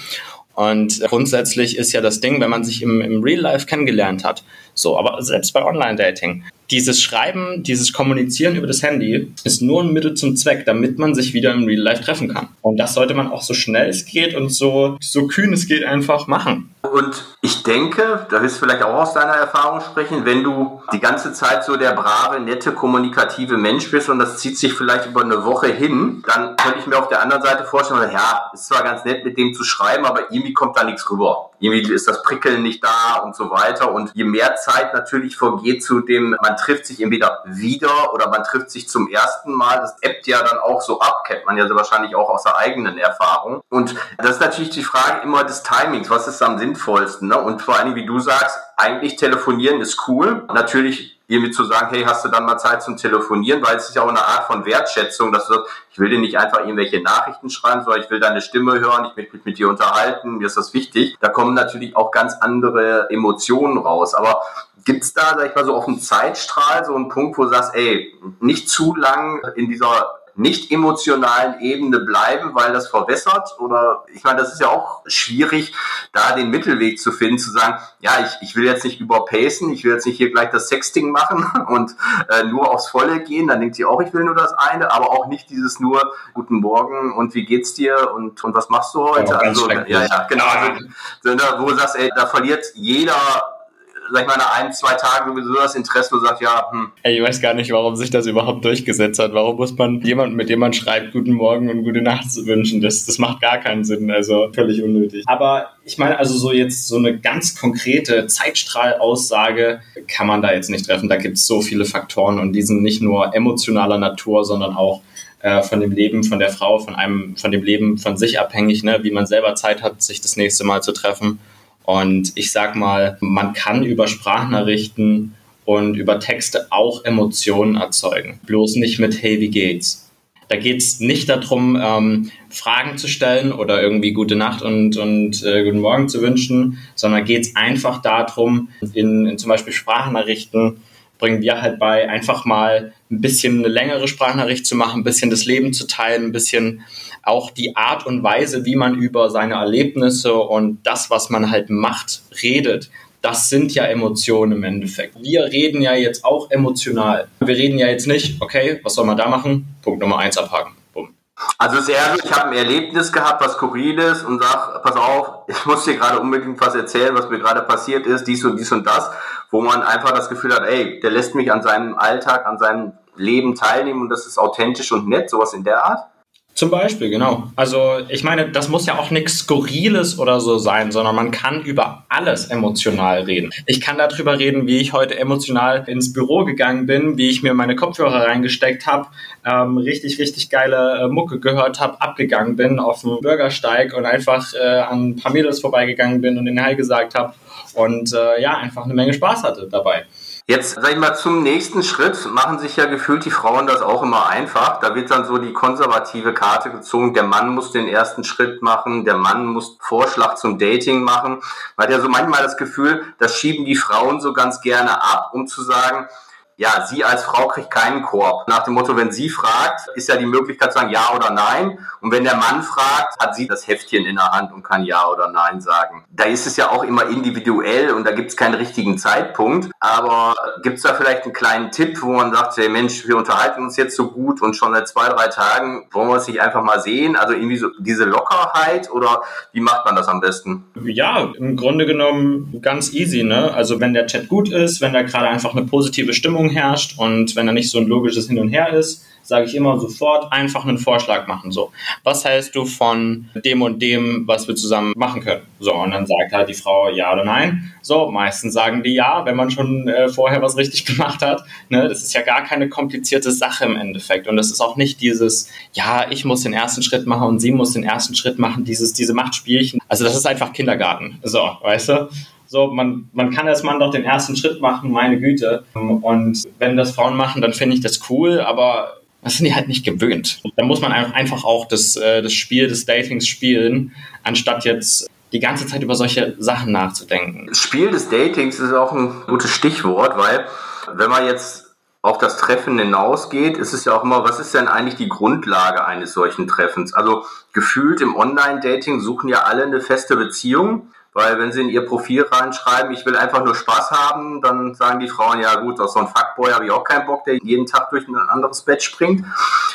Und grundsätzlich ist ja das Ding, wenn man sich im, im Real Life kennengelernt hat, so, aber selbst bei Online-Dating, dieses Schreiben, dieses Kommunizieren über das Handy ist nur ein Mittel zum Zweck, damit man sich wieder im Real Life treffen kann. Und das sollte man auch so schnell es geht und so, so kühn es geht einfach machen. Und ich denke, da wirst du vielleicht auch aus deiner Erfahrung sprechen, wenn du die ganze Zeit so der brave, nette, kommunikative Mensch bist und das zieht sich vielleicht über eine Woche hin, dann könnte ich mir auf der anderen Seite vorstellen, ja, ist zwar ganz nett mit dem zu schreiben, aber irgendwie kommt da nichts rüber. Irgendwie ist das Prickeln nicht da und so weiter. Und je mehr Zeit natürlich vergeht zu dem, man trifft sich entweder wieder oder man trifft sich zum ersten Mal, das ebbt ja dann auch so ab, kennt man ja wahrscheinlich auch aus der eigenen Erfahrung. Und das ist natürlich die Frage immer des Timings, was ist am sinnvollsten. Ne? Und vor allem, wie du sagst, eigentlich telefonieren ist cool. Natürlich irgendwie zu sagen, hey, hast du dann mal Zeit zum Telefonieren, weil es ist ja auch eine Art von Wertschätzung, dass du sagst, ich will dir nicht einfach irgendwelche Nachrichten schreiben, sondern ich will deine Stimme hören, ich will mich mit dir unterhalten, mir ist das wichtig. Da kommen natürlich auch ganz andere Emotionen raus. Aber gibt's da, sag ich mal, so auf dem Zeitstrahl so einen Punkt, wo du sagst, ey, nicht zu lang in dieser nicht emotionalen Ebene bleiben, weil das verwässert? Oder ich meine, das ist ja auch schwierig, da den Mittelweg zu finden, zu sagen, ja, ich, ich will jetzt nicht überpacen, ich will jetzt nicht hier gleich das Sexting machen [laughs] und äh, nur aufs Volle gehen, dann denkt sie auch, ich will nur das eine, aber auch nicht dieses nur Guten Morgen und wie geht's dir und, und was machst du heute? Ja, also, ja, ja, genau. Also, wo du sagst, ey, da verliert jeder sag ich mal, nach ein, zwei Tagen sowieso das Interesse und sagt, ja, hm. Ich weiß gar nicht, warum sich das überhaupt durchgesetzt hat. Warum muss man jemanden, mit dem man schreibt, guten Morgen und gute Nacht wünschen? Das, das macht gar keinen Sinn, also völlig unnötig. Aber ich meine, also so jetzt so eine ganz konkrete Zeitstrahlaussage kann man da jetzt nicht treffen. Da gibt es so viele Faktoren und die sind nicht nur emotionaler Natur, sondern auch äh, von dem Leben von der Frau, von einem, von dem Leben von sich abhängig, ne, wie man selber Zeit hat, sich das nächste Mal zu treffen. Und ich sag mal, man kann über Sprachnachrichten und über Texte auch Emotionen erzeugen. Bloß nicht mit Hey, wie geht's? Da geht's nicht darum, ähm, Fragen zu stellen oder irgendwie gute Nacht und, und äh, guten Morgen zu wünschen, sondern geht's einfach darum, in, in zum Beispiel Sprachnachrichten bringen wir halt bei, einfach mal ein bisschen eine längere Sprachnachricht zu machen, ein bisschen das Leben zu teilen, ein bisschen auch die Art und Weise, wie man über seine Erlebnisse und das, was man halt macht, redet. Das sind ja Emotionen im Endeffekt. Wir reden ja jetzt auch emotional. Wir reden ja jetzt nicht, okay, was soll man da machen? Punkt Nummer eins abhaken. Bumm. Also sehr ehrlich, ich habe ein Erlebnis gehabt, was skurril ist und sag, pass auf, ich muss dir gerade unbedingt was erzählen, was mir gerade passiert ist, dies und dies und das wo man einfach das Gefühl hat, ey, der lässt mich an seinem Alltag, an seinem Leben teilnehmen und das ist authentisch und nett, sowas in der Art? Zum Beispiel, genau. Also ich meine, das muss ja auch nichts Skurriles oder so sein, sondern man kann über alles emotional reden. Ich kann darüber reden, wie ich heute emotional ins Büro gegangen bin, wie ich mir meine Kopfhörer reingesteckt habe, ähm, richtig, richtig geile äh, Mucke gehört habe, abgegangen bin auf dem Bürgersteig und einfach äh, an ein paar Mädels vorbeigegangen bin und den Heil gesagt habe und äh, ja, einfach eine Menge Spaß hatte dabei. Jetzt, sag ich mal, zum nächsten Schritt machen sich ja gefühlt die Frauen das auch immer einfach. Da wird dann so die konservative Karte gezogen. Der Mann muss den ersten Schritt machen. Der Mann muss Vorschlag zum Dating machen. Man hat ja so manchmal das Gefühl, das schieben die Frauen so ganz gerne ab, um zu sagen, ja, sie als Frau kriegt keinen Korb. Nach dem Motto, wenn sie fragt, ist ja die Möglichkeit zu sagen ja oder nein. Und wenn der Mann fragt, hat sie das Heftchen in der Hand und kann ja oder nein sagen. Da ist es ja auch immer individuell und da gibt es keinen richtigen Zeitpunkt. Aber gibt es da vielleicht einen kleinen Tipp, wo man sagt, hey Mensch, wir unterhalten uns jetzt so gut und schon seit zwei, drei Tagen wollen wir es nicht einfach mal sehen? Also irgendwie so diese Lockerheit oder wie macht man das am besten? Ja, im Grunde genommen ganz easy. Ne? Also wenn der Chat gut ist, wenn da gerade einfach eine positive Stimmung Stimmung herrscht und wenn da nicht so ein logisches Hin und Her ist, sage ich immer sofort einfach einen Vorschlag machen. So, was hältst du von dem und dem, was wir zusammen machen können? So, und dann sagt halt die Frau ja oder nein. So, meistens sagen die ja, wenn man schon äh, vorher was richtig [laughs] gemacht hat. Ne, das ist ja gar keine komplizierte Sache im Endeffekt. Und das ist auch nicht dieses, ja, ich muss den ersten Schritt machen und sie muss den ersten Schritt machen, dieses, diese Machtspielchen. Also das ist einfach Kindergarten. So, weißt du? So, man, man kann als Mann doch den ersten Schritt machen, meine Güte. Und wenn das Frauen machen, dann finde ich das cool, aber das sind die halt nicht gewöhnt. Da muss man einfach auch das, äh, das Spiel des Datings spielen, anstatt jetzt die ganze Zeit über solche Sachen nachzudenken. Spiel des Datings ist auch ein gutes Stichwort, weil wenn man jetzt auf das Treffen hinausgeht, ist es ja auch immer, was ist denn eigentlich die Grundlage eines solchen Treffens? Also gefühlt im Online-Dating suchen ja alle eine feste Beziehung. Weil wenn sie in ihr Profil reinschreiben, ich will einfach nur Spaß haben, dann sagen die Frauen, ja gut, aus so einem Fuckboy habe ich auch keinen Bock, der jeden Tag durch ein anderes Bett springt.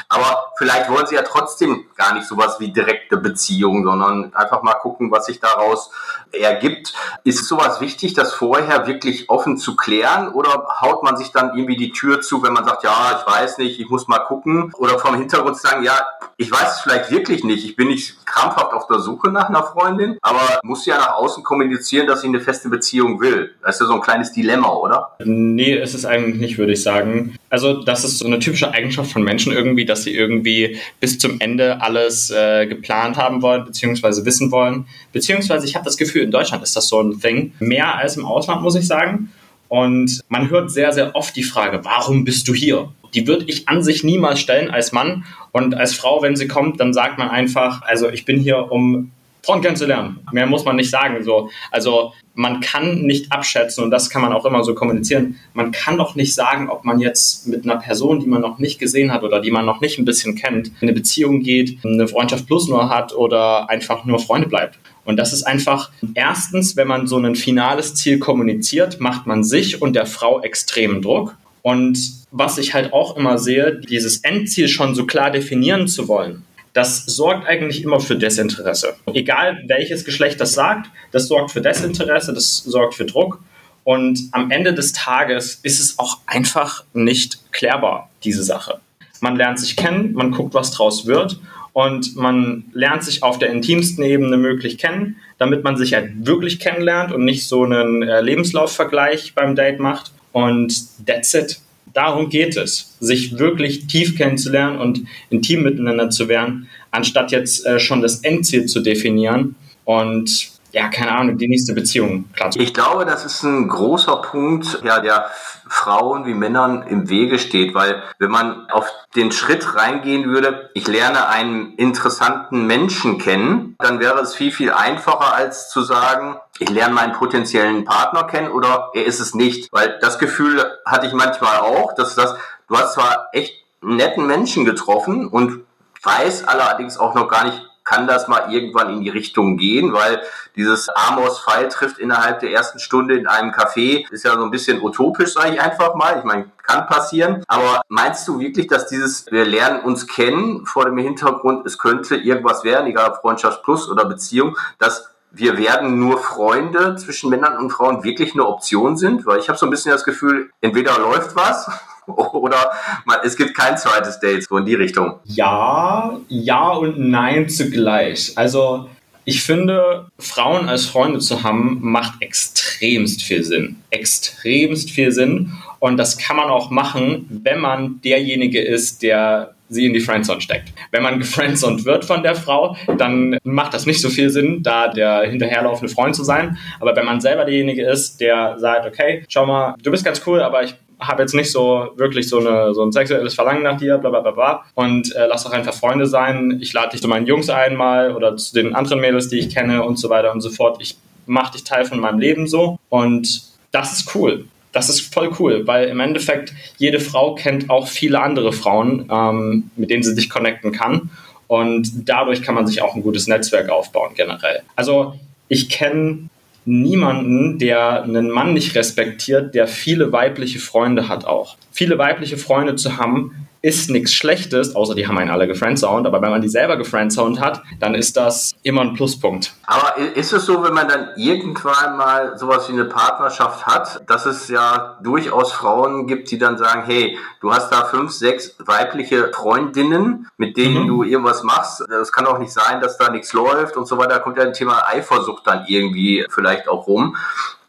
Aber vielleicht wollen sie ja trotzdem gar nicht sowas wie direkte Beziehung, sondern einfach mal gucken, was sich daraus ergibt. Ist sowas wichtig, das vorher wirklich offen zu klären oder haut man sich dann irgendwie die Tür zu, wenn man sagt, ja, ich weiß nicht, ich muss mal gucken oder vom Hintergrund sagen, ja, ich weiß es vielleicht wirklich nicht, ich bin nicht krampfhaft auf der Suche nach einer Freundin, aber muss ja nach außen außen kommunizieren, dass ich eine feste Beziehung will. Das ist ja so ein kleines Dilemma, oder? Nee, ist es eigentlich nicht, würde ich sagen. Also das ist so eine typische Eigenschaft von Menschen irgendwie, dass sie irgendwie bis zum Ende alles äh, geplant haben wollen, beziehungsweise wissen wollen. Beziehungsweise ich habe das Gefühl, in Deutschland ist das so ein Thing. Mehr als im Ausland, muss ich sagen. Und man hört sehr, sehr oft die Frage, warum bist du hier? Die würde ich an sich niemals stellen als Mann. Und als Frau, wenn sie kommt, dann sagt man einfach, also ich bin hier, um Frauen kennenzulernen. Mehr muss man nicht sagen. So. Also man kann nicht abschätzen, und das kann man auch immer so kommunizieren, man kann doch nicht sagen, ob man jetzt mit einer Person, die man noch nicht gesehen hat oder die man noch nicht ein bisschen kennt, in eine Beziehung geht, eine Freundschaft plus nur hat oder einfach nur Freunde bleibt. Und das ist einfach, erstens, wenn man so ein finales Ziel kommuniziert, macht man sich und der Frau extremen Druck. Und was ich halt auch immer sehe, dieses Endziel schon so klar definieren zu wollen, das sorgt eigentlich immer für Desinteresse. Egal welches Geschlecht das sagt, das sorgt für Desinteresse, das sorgt für Druck. Und am Ende des Tages ist es auch einfach nicht klärbar, diese Sache. Man lernt sich kennen, man guckt, was draus wird und man lernt sich auf der intimsten Ebene möglich kennen, damit man sich halt wirklich kennenlernt und nicht so einen äh, Lebenslaufvergleich beim Date macht. Und that's it. Darum geht es, sich wirklich tief kennenzulernen und intim miteinander zu werden, anstatt jetzt äh, schon das Endziel zu definieren. Und ja, keine Ahnung, die nächste Beziehung klar Ich glaube, das ist ein großer Punkt, ja, der Frauen wie Männern im Wege steht, weil wenn man auf den Schritt reingehen würde, ich lerne einen interessanten Menschen kennen, dann wäre es viel, viel einfacher als zu sagen, ich lerne meinen potenziellen Partner kennen oder er ist es nicht. Weil das Gefühl hatte ich manchmal auch, dass das, du hast zwar echt netten Menschen getroffen und weiß allerdings auch noch gar nicht, kann das mal irgendwann in die Richtung gehen, weil dieses Amos-Fall trifft innerhalb der ersten Stunde in einem Café ist ja so ein bisschen utopisch, sage ich einfach mal. Ich meine, kann passieren. Aber meinst du wirklich, dass dieses, wir lernen uns kennen vor dem Hintergrund, es könnte irgendwas werden, egal Freundschaft plus oder Beziehung, dass wir werden nur Freunde zwischen Männern und Frauen wirklich eine Option sind? Weil ich habe so ein bisschen das Gefühl, entweder läuft was [laughs] oder man, es gibt kein zweites Date, so in die Richtung. Ja, ja und nein zugleich. Also ich finde, Frauen als Freunde zu haben, macht extremst viel Sinn. Extremst viel Sinn. Und das kann man auch machen, wenn man derjenige ist, der sie in die Friendzone steckt. Wenn man gefriendzoned wird von der Frau, dann macht das nicht so viel Sinn, da der hinterherlaufende Freund zu sein. Aber wenn man selber derjenige ist, der sagt, okay, schau mal, du bist ganz cool, aber ich habe jetzt nicht so wirklich so, eine, so ein sexuelles Verlangen nach dir, bla bla bla bla. Und äh, lass doch einfach Freunde sein. Ich lade dich zu meinen Jungs einmal oder zu den anderen Mädels, die ich kenne und so weiter und so fort. Ich mache dich Teil von meinem Leben so. Und das ist cool. Das ist voll cool, weil im Endeffekt jede Frau kennt auch viele andere Frauen, ähm, mit denen sie sich connecten kann. Und dadurch kann man sich auch ein gutes Netzwerk aufbauen generell. Also ich kenne niemanden, der einen Mann nicht respektiert, der viele weibliche Freunde hat auch. Viele weibliche Freunde zu haben, ist nichts Schlechtes, außer die haben einen alle gefriendzoned, aber wenn man die selber gefriendzoned hat, dann ist das immer ein Pluspunkt. Aber ist es so, wenn man dann irgendwann mal sowas wie eine Partnerschaft hat, dass es ja durchaus Frauen gibt, die dann sagen, hey, du hast da fünf, sechs weibliche Freundinnen, mit denen mhm. du irgendwas machst. Es kann auch nicht sein, dass da nichts läuft und so weiter. Da kommt ja ein Thema Eifersucht dann irgendwie vielleicht auch rum.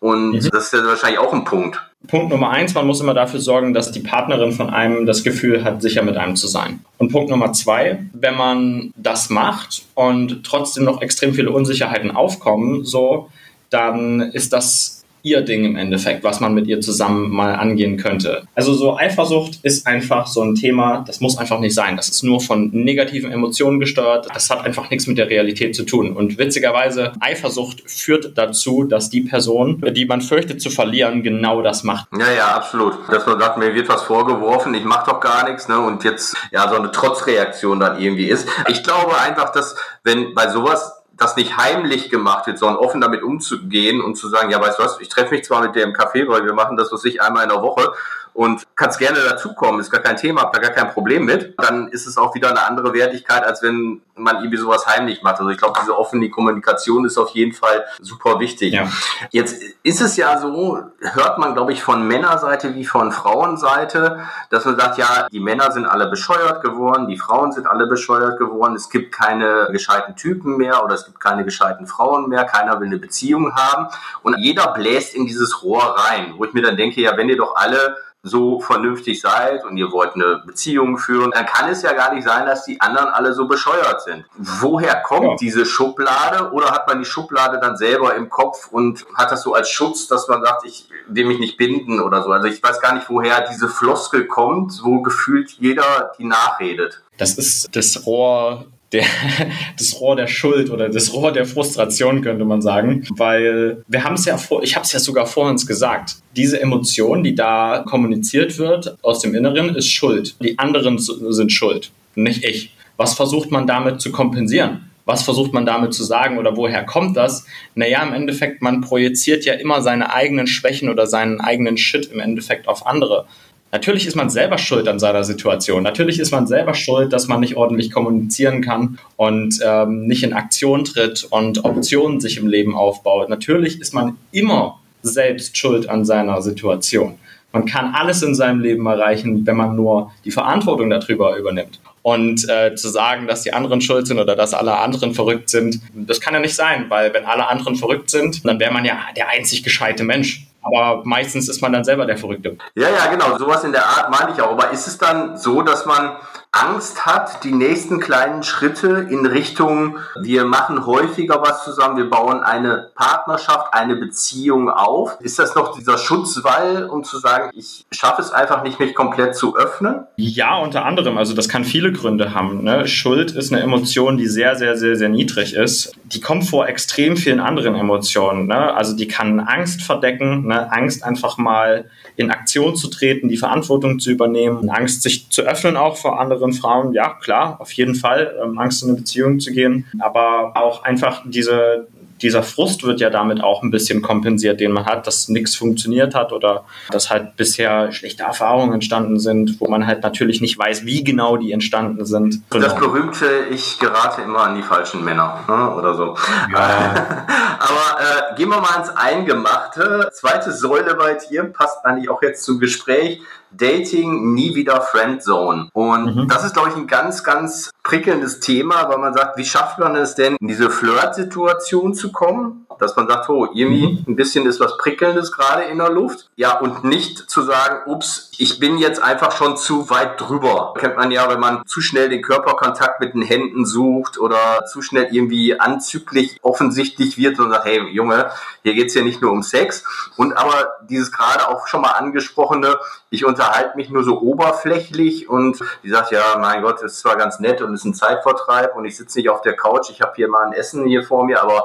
Und mhm. das ist ja wahrscheinlich auch ein Punkt. Punkt Nummer eins, man muss immer dafür sorgen, dass die Partnerin von einem das Gefühl hat, sicher mit einem zu sein. Und Punkt Nummer zwei, wenn man das macht und trotzdem noch extrem viele Unsicherheiten aufkommen, so, dann ist das ihr Ding im Endeffekt, was man mit ihr zusammen mal angehen könnte. Also so Eifersucht ist einfach so ein Thema, das muss einfach nicht sein. Das ist nur von negativen Emotionen gesteuert. Das hat einfach nichts mit der Realität zu tun. Und witzigerweise, Eifersucht führt dazu, dass die Person, die man fürchtet zu verlieren, genau das macht. Ja, ja, absolut. Dass man sagt, mir wird was vorgeworfen, ich mache doch gar nichts, ne? Und jetzt ja so eine Trotzreaktion dann irgendwie ist. Ich glaube einfach, dass wenn bei sowas das nicht heimlich gemacht wird, sondern offen damit umzugehen und zu sagen, ja, weißt du was, ich treffe mich zwar mit dir im Café, weil wir machen das, was ich einmal in der Woche und kannst gerne dazukommen, ist gar kein Thema, hab da gar kein Problem mit, dann ist es auch wieder eine andere Wertigkeit, als wenn man irgendwie sowas heimlich macht. Also ich glaube, diese offene Kommunikation ist auf jeden Fall super wichtig. Ja. Jetzt ist es ja so, hört man, glaube ich, von Männerseite wie von Frauenseite, dass man sagt, ja, die Männer sind alle bescheuert geworden, die Frauen sind alle bescheuert geworden, es gibt keine gescheiten Typen mehr oder es gibt keine gescheiten Frauen mehr, keiner will eine Beziehung haben und jeder bläst in dieses Rohr rein, wo ich mir dann denke, ja, wenn ihr doch alle so vernünftig seid und ihr wollt eine Beziehung führen, dann kann es ja gar nicht sein, dass die anderen alle so bescheuert sind. Woher kommt ja. diese Schublade oder hat man die Schublade dann selber im Kopf und hat das so als Schutz, dass man sagt, ich will mich nicht binden oder so? Also ich weiß gar nicht, woher diese Floskel kommt, wo gefühlt jeder die nachredet. Das ist das Rohr der, [laughs] das Rohr der Schuld oder das Rohr der Frustration, könnte man sagen. Weil wir haben es ja vor, ich habe es ja sogar vor uns gesagt, diese Emotion, die da kommuniziert wird aus dem Inneren, ist Schuld. Die anderen sind schuld, nicht ich. Was versucht man damit zu kompensieren? Was versucht man damit zu sagen oder woher kommt das? Naja, im Endeffekt, man projiziert ja immer seine eigenen Schwächen oder seinen eigenen Shit im Endeffekt auf andere. Natürlich ist man selber schuld an seiner Situation. Natürlich ist man selber schuld, dass man nicht ordentlich kommunizieren kann und ähm, nicht in Aktion tritt und Optionen sich im Leben aufbaut. Natürlich ist man immer selbst schuld an seiner Situation. Man kann alles in seinem Leben erreichen, wenn man nur die Verantwortung darüber übernimmt. Und äh, zu sagen, dass die anderen schuld sind oder dass alle anderen verrückt sind, das kann ja nicht sein, weil wenn alle anderen verrückt sind, dann wäre man ja der einzig gescheite Mensch. Aber meistens ist man dann selber der Verrückte. Ja, ja, genau. Sowas in der Art meine ich auch. Aber ist es dann so, dass man Angst hat, die nächsten kleinen Schritte in Richtung, wir machen häufiger was zusammen, wir bauen eine Partnerschaft, eine Beziehung auf. Ist das noch dieser Schutzwall, um zu sagen, ich schaffe es einfach nicht, mich komplett zu öffnen? Ja, unter anderem. Also das kann viele Gründe haben. Ne? Schuld ist eine Emotion, die sehr, sehr, sehr, sehr niedrig ist. Die kommt vor extrem vielen anderen Emotionen. Ne? Also die kann Angst verdecken, ne? Angst einfach mal in Aktion zu treten, die Verantwortung zu übernehmen, Angst sich zu öffnen auch vor anderen anderen Frauen, ja klar, auf jeden Fall, ähm, Angst in eine Beziehung zu gehen, aber auch einfach diese, dieser Frust wird ja damit auch ein bisschen kompensiert, den man hat, dass nichts funktioniert hat oder dass halt bisher schlechte Erfahrungen entstanden sind, wo man halt natürlich nicht weiß, wie genau die entstanden sind. Das berühmte, ich gerate immer an die falschen Männer ne? oder so. Ja. [laughs] Aber äh, gehen wir mal ins Eingemachte. Zweite Säule bei dir passt eigentlich auch jetzt zum Gespräch. Dating, nie wieder Friendzone. Und mhm. das ist, glaube ich, ein ganz, ganz prickelndes Thema, weil man sagt, wie schafft man es denn, in diese Flirt-Situation zu kommen? dass man sagt, oh, irgendwie mhm. ein bisschen ist was Prickelndes gerade in der Luft. Ja, und nicht zu sagen, ups, ich bin jetzt einfach schon zu weit drüber. Kennt man ja, wenn man zu schnell den Körperkontakt mit den Händen sucht oder zu schnell irgendwie anzüglich offensichtlich wird und sagt, hey Junge, hier geht's ja nicht nur um Sex. Und aber dieses gerade auch schon mal angesprochene, ich unterhalte mich nur so oberflächlich und die sagt, ja, mein Gott, ist zwar ganz nett und ist ein Zeitvertreib und ich sitze nicht auf der Couch, ich habe hier mal ein Essen hier vor mir, aber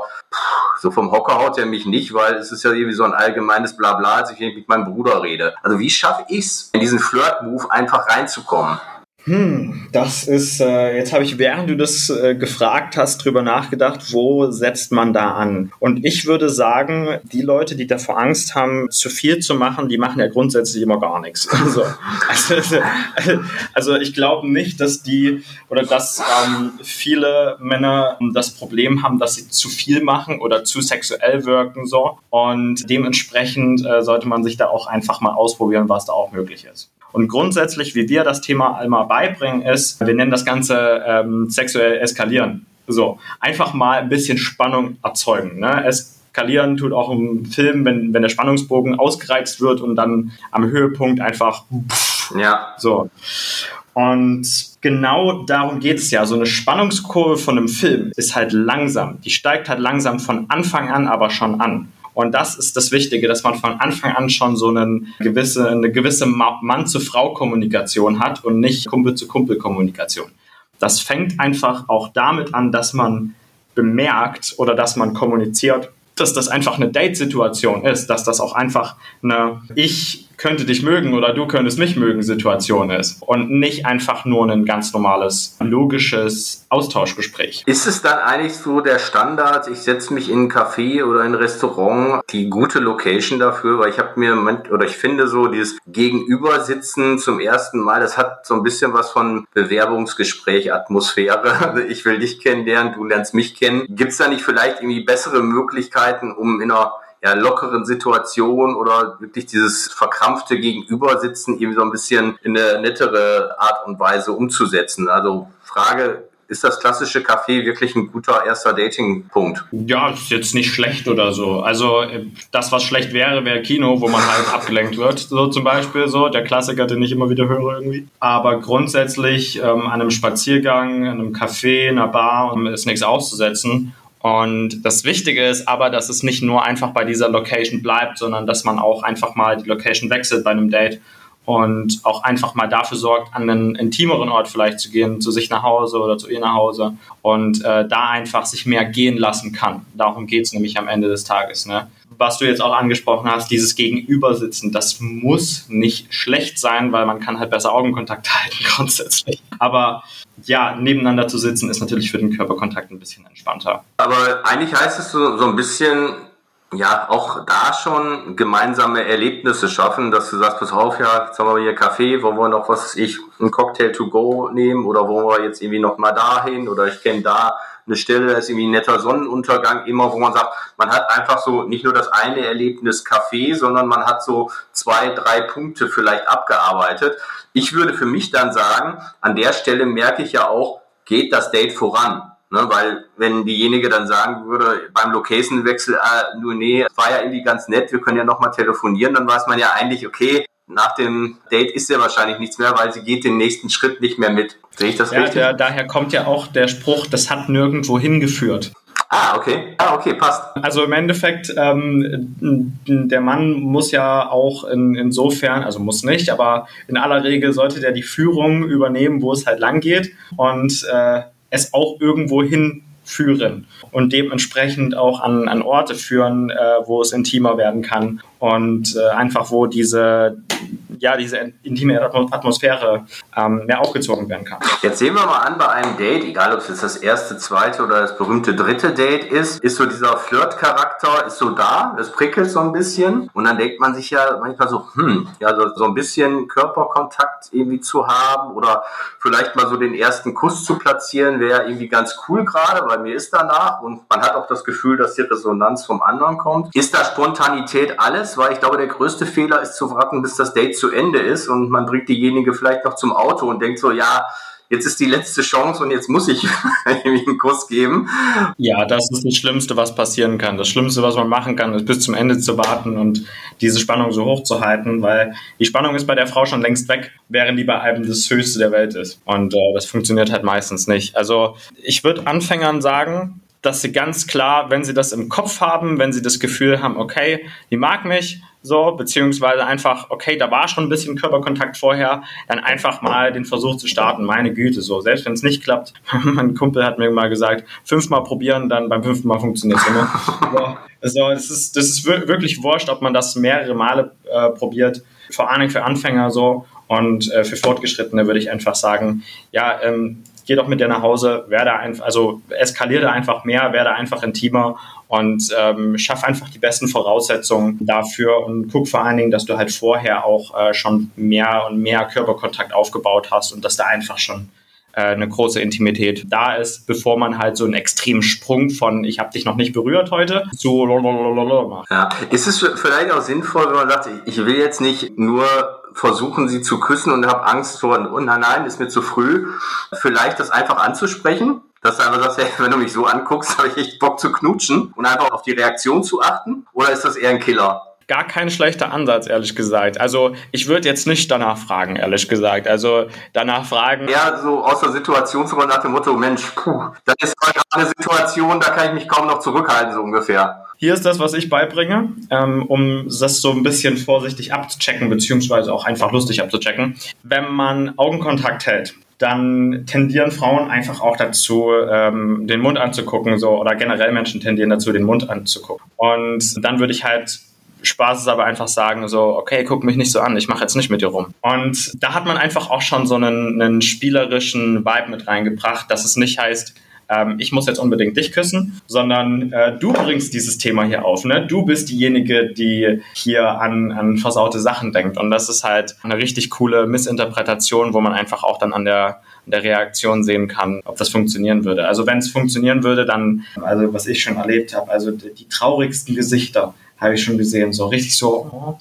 so vom Hocker haut er mich nicht, weil es ist ja irgendwie so ein allgemeines Blabla, als ich mit meinem Bruder rede. Also wie schaffe ich es, in diesen Flirt-Move einfach reinzukommen? Hm, das ist, äh, jetzt habe ich, während du das äh, gefragt hast, drüber nachgedacht, wo setzt man da an? Und ich würde sagen, die Leute, die davor Angst haben, zu viel zu machen, die machen ja grundsätzlich immer gar nichts. [laughs] Also, also, [laughs] also ich glaube nicht, dass die oder dass ähm, viele Männer das Problem haben, dass sie zu viel machen oder zu sexuell wirken so. Und dementsprechend äh, sollte man sich da auch einfach mal ausprobieren, was da auch möglich ist. Und grundsätzlich, wie wir das Thema einmal beibringen, ist, wir nennen das Ganze ähm, sexuell eskalieren. So, einfach mal ein bisschen Spannung erzeugen. Ne? Eskalieren tut auch im Film, wenn, wenn der Spannungsbogen ausgereizt wird und dann am Höhepunkt einfach pff, ja. so. Und genau darum geht es ja. So eine Spannungskurve von einem Film ist halt langsam. Die steigt halt langsam von Anfang an aber schon an. Und das ist das Wichtige, dass man von Anfang an schon so einen gewisse, eine gewisse Mann-zu-Frau-Kommunikation hat und nicht Kumpel-zu-Kumpel-Kommunikation. Das fängt einfach auch damit an, dass man bemerkt oder dass man kommuniziert, dass das einfach eine Date-Situation ist, dass das auch einfach eine, ich könnte dich mögen oder du könntest mich mögen Situation ist und nicht einfach nur ein ganz normales, logisches Austauschgespräch. Ist es dann eigentlich so der Standard, ich setze mich in ein Café oder ein Restaurant, die gute Location dafür, weil ich habe mir, oder ich finde so dieses Gegenübersitzen zum ersten Mal, das hat so ein bisschen was von Bewerbungsgespräch, Atmosphäre. [laughs] Ich will dich kennenlernen, du lernst mich kennen. Gibt es da nicht vielleicht irgendwie bessere Möglichkeiten, um in einer ja, lockeren Situation oder wirklich dieses verkrampfte Gegenübersitzen irgendwie so ein bisschen in eine nettere Art und Weise umzusetzen. Also Frage, ist das klassische Café wirklich ein guter erster Datingpunkt? Ja, ist jetzt nicht schlecht oder so. Also das, was schlecht wäre, wäre Kino, wo man halt [laughs] abgelenkt wird, so zum Beispiel so. Der Klassiker, den ich immer wieder höre irgendwie. Aber grundsätzlich ähm, an einem Spaziergang, an einem Café, einer Bar um, ist nichts auszusetzen. Und das Wichtige ist aber, dass es nicht nur einfach bei dieser Location bleibt, sondern dass man auch einfach mal die Location wechselt bei einem Date und auch einfach mal dafür sorgt, an einen intimeren Ort vielleicht zu gehen, zu sich nach Hause oder zu ihr nach Hause und äh, da einfach sich mehr gehen lassen kann. Darum geht es nämlich am Ende des Tages. Ne? Was du jetzt auch angesprochen hast, dieses Gegenübersitzen, das muss nicht schlecht sein, weil man kann halt besser Augenkontakt [laughs] halten grundsätzlich. Aber ja, nebeneinander zu sitzen ist natürlich für den Körperkontakt ein bisschen entspannter. Aber eigentlich heißt es so, so ein bisschen, ja, auch da schon gemeinsame Erlebnisse schaffen, dass du sagst, pass auf, ja, jetzt haben wir hier Kaffee, wollen wir noch, was ich, einen Cocktail to go nehmen oder wollen wir jetzt irgendwie noch mal dahin oder ich kenne da eine Stelle, da ist irgendwie ein netter Sonnenuntergang, immer wo man sagt, man hat einfach so nicht nur das eine Erlebnis Kaffee, sondern man hat so zwei, drei Punkte vielleicht abgearbeitet. Ich würde für mich dann sagen, an der Stelle merke ich ja auch, geht das Date voran. Ne, weil wenn diejenige dann sagen würde, beim Location-Wechsel, ah, nur nee, war ja irgendwie ganz nett, wir können ja nochmal telefonieren, dann weiß man ja eigentlich, okay, nach dem Date ist ja wahrscheinlich nichts mehr, weil sie geht den nächsten Schritt nicht mehr mit. Sehe ich das ja, richtig? Der, daher kommt ja auch der Spruch, das hat nirgendwo hingeführt. Ah, okay. Ah, okay, passt. Also im Endeffekt, ähm, der Mann muss ja auch in, insofern, also muss nicht, aber in aller Regel sollte der die Führung übernehmen, wo es halt lang geht. Und äh, es auch irgendwo hinführen und dementsprechend auch an, an Orte führen, äh, wo es intimer werden kann und äh, einfach wo diese ja diese intime Atmosphäre ähm, mehr aufgezogen werden kann. Jetzt sehen wir mal an bei einem Date, egal ob es jetzt das erste, zweite oder das berühmte dritte Date ist, ist so dieser Flirt-Charakter ist so da, es prickelt so ein bisschen und dann denkt man sich ja manchmal so, hm, ja so, so ein bisschen Körperkontakt irgendwie zu haben oder vielleicht mal so den ersten Kuss zu platzieren, wäre irgendwie ganz cool gerade, weil mir ist danach und man hat auch das Gefühl, dass die Resonanz vom anderen kommt. Ist da Spontanität alles? Ist, weil ich glaube, der größte Fehler ist zu warten, bis das Date zu Ende ist und man bringt diejenige vielleicht noch zum Auto und denkt so, ja, jetzt ist die letzte Chance und jetzt muss ich [laughs] einen Kuss geben. Ja, das ist das Schlimmste, was passieren kann. Das Schlimmste, was man machen kann, ist bis zum Ende zu warten und diese Spannung so hoch zu halten, weil die Spannung ist bei der Frau schon längst weg, während die bei einem das Höchste der Welt ist. Und äh, das funktioniert halt meistens nicht. Also ich würde Anfängern sagen, dass sie ganz klar, wenn sie das im Kopf haben, wenn sie das Gefühl haben, okay, die mag mich, so, beziehungsweise einfach, okay, da war schon ein bisschen Körperkontakt vorher, dann einfach mal den Versuch zu starten, meine Güte, so, selbst wenn es nicht klappt, [laughs] mein Kumpel hat mir mal gesagt, fünfmal probieren, dann beim fünften Mal funktioniert es. Ne? [laughs] so, so, das ist, das ist wirklich wurscht, ob man das mehrere Male äh, probiert, vor allem für Anfänger so, und äh, für Fortgeschrittene würde ich einfach sagen, ja, ähm, geh doch mit dir nach Hause, werde einfach, also eskaliere einfach mehr, werde einfach intimer und ähm, schaff einfach die besten Voraussetzungen dafür und guck vor allen Dingen, dass du halt vorher auch äh, schon mehr und mehr Körperkontakt aufgebaut hast und dass da einfach schon äh, eine große Intimität da ist, bevor man halt so einen extremen Sprung von ich habe dich noch nicht berührt heute zu macht. Ja, ist es vielleicht auch sinnvoll, wenn man sagt, ich will jetzt nicht nur versuchen, sie zu küssen und habe Angst vor, oh nein, nein, ist mir zu früh. Vielleicht das einfach anzusprechen, dass du einfach sagst, hey, wenn du mich so anguckst, [laughs] habe ich echt Bock zu knutschen und einfach auf die Reaktion zu achten? Oder ist das eher ein Killer? Gar kein schlechter Ansatz, ehrlich gesagt. Also ich würde jetzt nicht danach fragen, ehrlich gesagt. Also danach fragen. Ja, so aus der Situation zu nach dem Motto, Mensch, puh, das ist eine Situation, da kann ich mich kaum noch zurückhalten, so ungefähr. Hier ist das, was ich beibringe, ähm, um das so ein bisschen vorsichtig abzuchecken, beziehungsweise auch einfach lustig abzuchecken. Wenn man Augenkontakt hält, dann tendieren Frauen einfach auch dazu, ähm, den Mund anzugucken, so oder generell Menschen tendieren dazu, den Mund anzugucken. Und dann würde ich halt spaßeshalber einfach sagen so, okay, guck mich nicht so an, ich mache jetzt nicht mit dir rum. Und da hat man einfach auch schon so einen, einen spielerischen Vibe mit reingebracht, dass es nicht heißt, ähm, ich muss jetzt unbedingt dich küssen, sondern äh, du bringst dieses Thema hier auf. Ne? Du bist diejenige, die hier an, an versaute Sachen denkt. Und das ist halt eine richtig coole Missinterpretation, wo man einfach auch dann an der der Reaktion sehen kann, ob das funktionieren würde. Also wenn es funktionieren würde, dann, also was ich schon erlebt habe, also die, die traurigsten Gesichter habe ich schon gesehen, so richtig so, oh,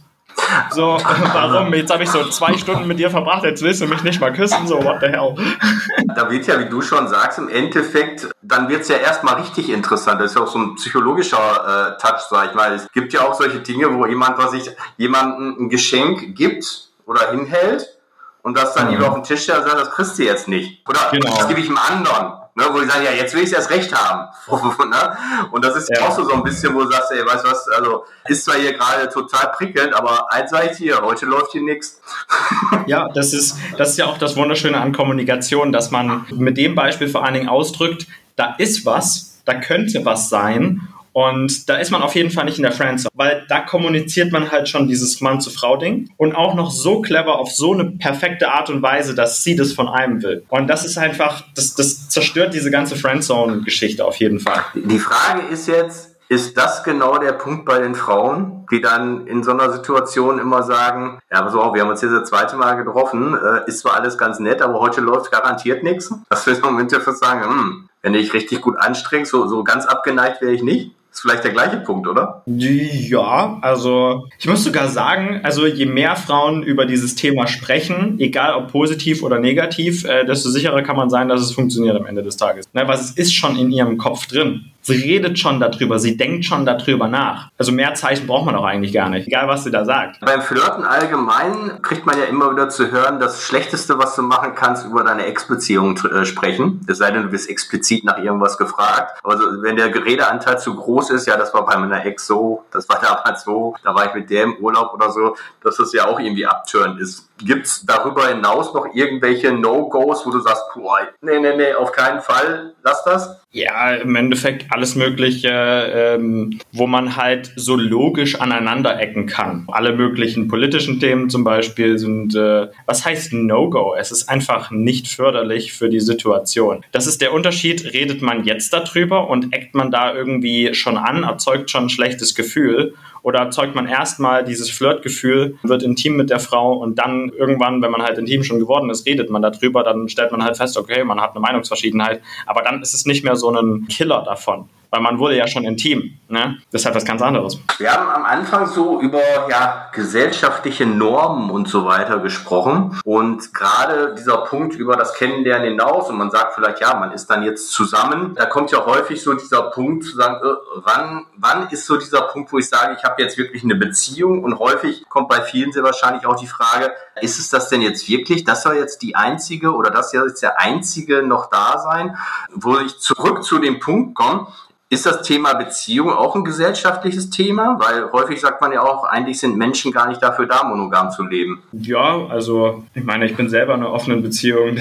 so, [laughs] warum? Jetzt habe ich so zwei Stunden mit dir verbracht, jetzt willst du mich nicht mal küssen, so, what the hell? [laughs] Da wird ja, wie du schon sagst, im Endeffekt, dann wird es ja erstmal richtig interessant. Das ist ja auch so ein psychologischer äh, Touch, sag ich mal. Es gibt ja auch solche Dinge, wo jemand, was ich jemandem ein Geschenk gibt oder hinhält und das dann mhm. lieber auf den Tisch stellt und sagt, das kriegst du jetzt nicht. Oder genau. das gebe ich einem anderen. Ne, wo die sagen, ja, jetzt will ich es erst recht haben. [laughs] Ne? Und das ist ja. auch so, so ein bisschen, wo du sagst, ey, weißt du was, also ist zwar hier gerade total prickelnd, aber eins sage ich hier, heute läuft hier nichts. [laughs] Ja, das ist, das ist ja auch das Wunderschöne an Kommunikation, dass man mit dem Beispiel vor allen Dingen ausdrückt, da ist was, da könnte was sein und da ist man auf jeden Fall nicht in der Friendzone, weil da kommuniziert man halt schon dieses Mann-zu-Frau-Ding und auch noch so clever auf so eine perfekte Art und Weise, dass sie das von einem will. Und das ist einfach, das, das zerstört diese ganze Friendzone-Geschichte auf jeden Fall. Die Frage ist jetzt, ist das genau der Punkt bei den Frauen, die dann in so einer Situation immer sagen, ja, pass auf, wir haben uns hier das zweite Mal getroffen, äh, ist zwar alles ganz nett, aber heute läuft garantiert nichts. Dass wir im Moment dafür sagen, hm, wenn du dich richtig gut anstrengst, so, so ganz abgeneigt wäre ich nicht. Ist vielleicht der gleiche Punkt, oder? Ja, also ich muss sogar sagen, also je mehr Frauen über dieses Thema sprechen, egal ob positiv oder negativ, äh, desto sicherer kann man sein, dass es funktioniert am Ende des Tages. Ne, weil es ist schon in ihrem Kopf drin. Sie redet schon darüber, sie denkt schon darüber nach. Also mehr Zeichen braucht man auch eigentlich gar nicht, egal was sie da sagt. Beim Flirten allgemein kriegt man ja immer wieder zu hören, das Schlechteste, was du machen kannst, über deine Ex-Beziehung äh, sprechen. Es sei denn, du wirst explizit nach irgendwas gefragt. Also wenn der Geredeanteil zu groß ist, ja, das war bei meiner Ex so, das war [laughs] damals so, da war ich mit der im Urlaub oder so, dass das ja auch irgendwie abtörend ist. Gibt es darüber hinaus noch irgendwelche No-Gos, wo du sagst, boah, nee, nee, nee, auf keinen Fall, lass das? Ja, im Endeffekt alles Mögliche, ähm, wo man halt so logisch aneinander ecken kann. Alle möglichen politischen Themen zum Beispiel sind, äh, was heißt No-Go? Es ist einfach nicht förderlich für die Situation. Das ist der Unterschied. Redet man jetzt darüber und eckt man da irgendwie schon an, erzeugt schon ein schlechtes Gefühl oder erzeugt man erstmal dieses Flirtgefühl, wird intim mit der Frau und dann irgendwann, wenn man halt intim schon geworden ist, redet man darüber, dann stellt man halt fest, okay, man hat eine Meinungsverschiedenheit, aber dann ist es nicht mehr so ein Killer davon weil man wurde ja schon intim. Ne? Das ist halt was ganz anderes. Wir haben am Anfang so über ja, gesellschaftliche Normen und so weiter gesprochen und gerade dieser Punkt über das Kennenlernen hinaus und man sagt vielleicht, ja, man ist dann jetzt zusammen, da kommt ja häufig so dieser Punkt zu sagen, äh, wann, wann ist so dieser Punkt, wo ich sage, ich habe jetzt wirklich eine Beziehung und häufig kommt bei vielen sehr wahrscheinlich auch die Frage, ist es das denn jetzt wirklich? Das soll jetzt die einzige oder das soll jetzt der einzige noch da sein, wo ich zurück zu dem Punkt komme, ist das Thema Beziehung auch ein gesellschaftliches Thema? Weil häufig sagt man ja auch, eigentlich sind Menschen gar nicht dafür da, monogam zu leben. Ja, also ich meine, ich bin selber in einer offenen Beziehung.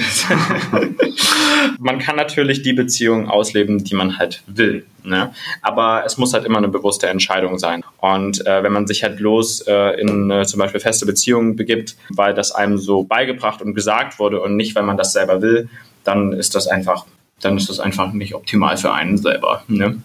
[laughs] man kann natürlich die Beziehung ausleben, die man halt will. Ne? Aber es muss halt immer eine bewusste Entscheidung sein. Und äh, wenn man sich halt bloß äh, in äh, zum Beispiel feste Beziehungen begibt, weil das einem so beigebracht und gesagt wurde und nicht, weil man das selber will, dann ist das einfach dann ist das einfach nicht optimal für einen selber. Ne?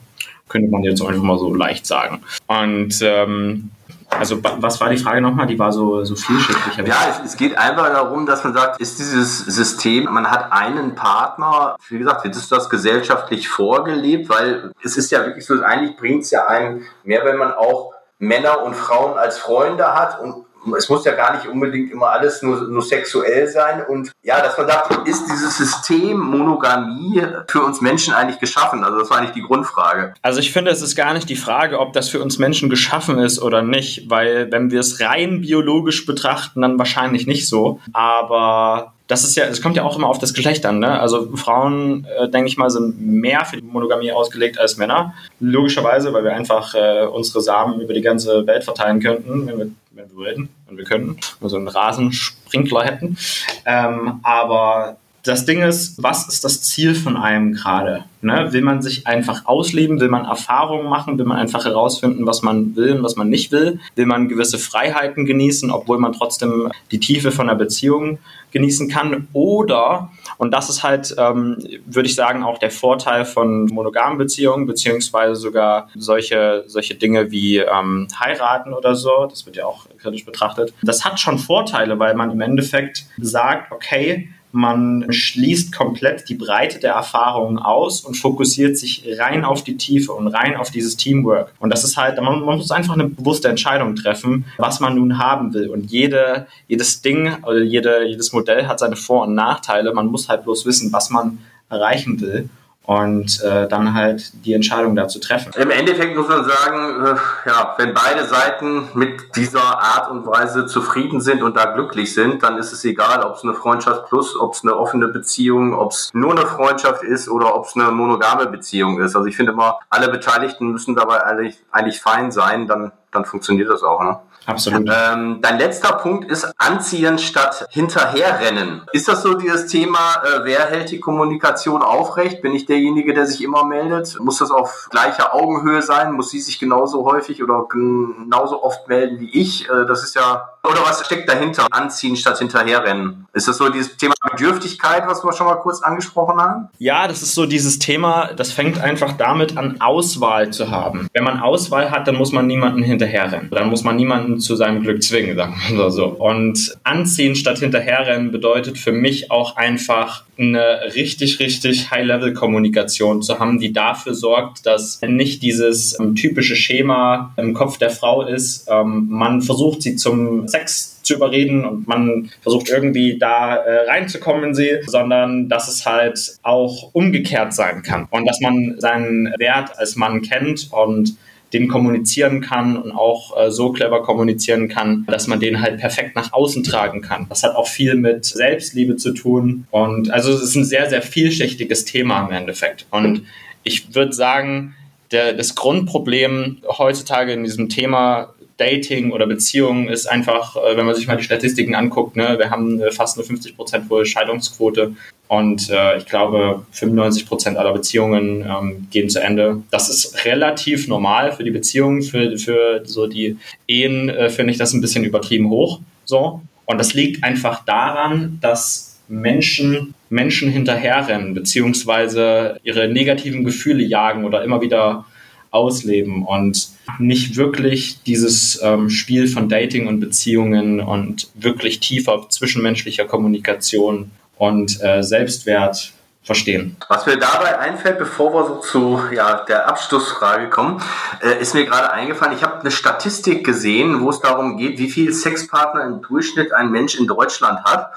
Könnte man jetzt einfach mal so leicht sagen. Und ähm, also was war die Frage nochmal? Die war so, so vielschichtig. Ja, es, es, geht einfach darum, dass man sagt, ist dieses System, man hat einen Partner, wie gesagt, wird ist das gesellschaftlich vorgelebt, weil es ist ja wirklich so, eigentlich bringt es ja einem mehr, wenn man auch Männer und Frauen als Freunde hat und es muss ja gar nicht unbedingt immer alles nur, nur sexuell sein. Und ja, dass man sagt, ist dieses System Monogamie für uns Menschen eigentlich geschaffen? Also das war eigentlich die Grundfrage. Also ich finde, es ist gar nicht die Frage, ob das für uns Menschen geschaffen ist oder nicht, weil wenn wir es rein biologisch betrachten, dann wahrscheinlich nicht so. Aber das ist ja, es kommt ja auch immer auf das Geschlecht an. Ne? Also Frauen, äh, denke ich mal, sind mehr für die Monogamie ausgelegt als Männer. Logischerweise, weil wir einfach äh, unsere Samen über die ganze Welt verteilen könnten, wenn wir, wenn wir wollten, wenn wir könnten, wenn wir so einen Rasensprinkler hätten. Ähm, aber das Ding ist, was ist das Ziel von einem gerade? Ne? Will man sich einfach ausleben? Will man Erfahrungen machen? Will man einfach herausfinden, was man will und was man nicht will? Will man gewisse Freiheiten genießen, obwohl man trotzdem die Tiefe von einer Beziehung genießen kann? Oder, und das ist halt, ähm, würde ich sagen, auch der Vorteil von monogamen Beziehungen, beziehungsweise sogar solche, solche Dinge wie ähm, heiraten oder so, das wird ja auch kritisch betrachtet. Das hat schon Vorteile, weil man im Endeffekt sagt, okay, man schließt komplett die Breite der Erfahrungen aus und fokussiert sich rein auf die Tiefe und rein auf dieses Teamwork. Und das ist halt, man, man muss einfach eine bewusste Entscheidung treffen, was man nun haben will. Und jede, jedes Ding oder jede, jedes Modell hat seine Vor- und Nachteile. Man muss halt bloß wissen, was man erreichen will und äh, dann halt die Entscheidung dazu treffen. Im Endeffekt muss man sagen, äh, ja, wenn beide Seiten mit dieser Art und Weise zufrieden sind und da glücklich sind, dann ist es egal, ob es eine Freundschaft plus, ob es eine offene Beziehung, ob es nur eine Freundschaft ist oder ob es eine monogame Beziehung ist. Also ich finde immer, alle Beteiligten müssen dabei eigentlich, eigentlich fein sein, dann, dann funktioniert das auch. Ne? Absolut. Ähm, dein letzter Punkt ist Anziehen statt Hinterherrennen. Ist das so dieses Thema, äh, wer hält die Kommunikation aufrecht? Bin ich derjenige, der sich immer meldet? Muss das auf gleicher Augenhöhe sein? Muss sie sich genauso häufig oder genauso oft melden wie ich? Äh, das ist ja oder was steckt dahinter? Anziehen statt hinterherrennen. Ist das so dieses Thema Bedürftigkeit, was wir schon mal kurz angesprochen haben? Ja, das ist so dieses Thema, das fängt einfach damit an, Auswahl zu haben. Wenn man Auswahl hat, dann muss man niemanden hinterherrennen. Dann muss man niemanden zu seinem Glück zwingen, sagen wir so. Und anziehen statt hinterherrennen bedeutet für mich auch einfach eine richtig, richtig High-Level-Kommunikation zu haben, die dafür sorgt, dass nicht dieses ähm, typische Schema im Kopf der Frau ist. Ähm, man versucht sie zum Sex zu überreden und man versucht irgendwie da äh, reinzukommen in sie, sondern dass es halt auch umgekehrt sein kann und dass man seinen Wert als Mann kennt und den kommunizieren kann und auch äh, so clever kommunizieren kann, dass man den halt perfekt nach außen tragen kann. Das hat auch viel mit Selbstliebe zu tun und also es ist ein sehr, sehr vielschichtiges Thema im Endeffekt. Und ich würde sagen, der, das Grundproblem heutzutage in diesem Thema Dating oder Beziehungen ist einfach, äh, wenn man sich mal die Statistiken anguckt, ne, wir haben äh, fast eine 50 Prozent hohe Scheidungsquote und äh, ich glaube 95 Prozent aller Beziehungen ähm, gehen zu Ende. Das ist relativ normal für die Beziehungen, für, für so die Ehen äh, finde ich das ein bisschen übertrieben hoch. So. Und das liegt einfach daran, dass Menschen Menschen hinterherrennen, beziehungsweise ihre negativen Gefühle jagen oder immer wieder ausleben und nicht wirklich dieses ähm, Spiel von Dating und Beziehungen und wirklich tiefer zwischenmenschlicher Kommunikation und äh, Selbstwert verstehen. Was mir dabei einfällt, bevor wir so zu ja, der Abschlussfrage kommen, äh, ist mir gerade eingefallen, ich habe eine Statistik gesehen, wo es darum geht, wie viel Sexpartner im Durchschnitt ein Mensch in Deutschland hat.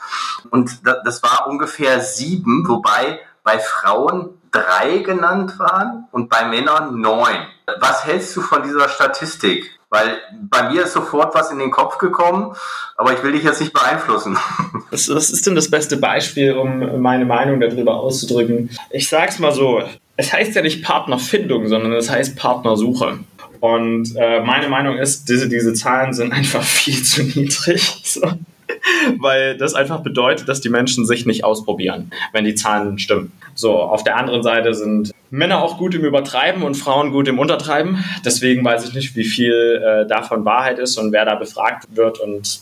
Und da, das war ungefähr sieben, wobei bei Frauen drei genannt waren und bei Männern neun. Was hältst du von dieser Statistik? Weil bei mir ist sofort was in den Kopf gekommen, aber ich will dich jetzt nicht beeinflussen. [laughs] Was, was ist denn das beste Beispiel, um meine Meinung darüber auszudrücken? Ich sag's mal so, es heißt ja nicht Partnerfindung, sondern es heißt Partnersuche. Und äh, meine Meinung ist, diese, diese Zahlen sind einfach [laughs] viel zu niedrig. So. [laughs] Weil das einfach bedeutet, dass die Menschen sich nicht ausprobieren, wenn die Zahlen stimmen. So, auf der anderen Seite sind Männer auch gut im Übertreiben und Frauen gut im Untertreiben. Deswegen weiß ich nicht, wie viel äh, davon Wahrheit ist und wer da befragt wird und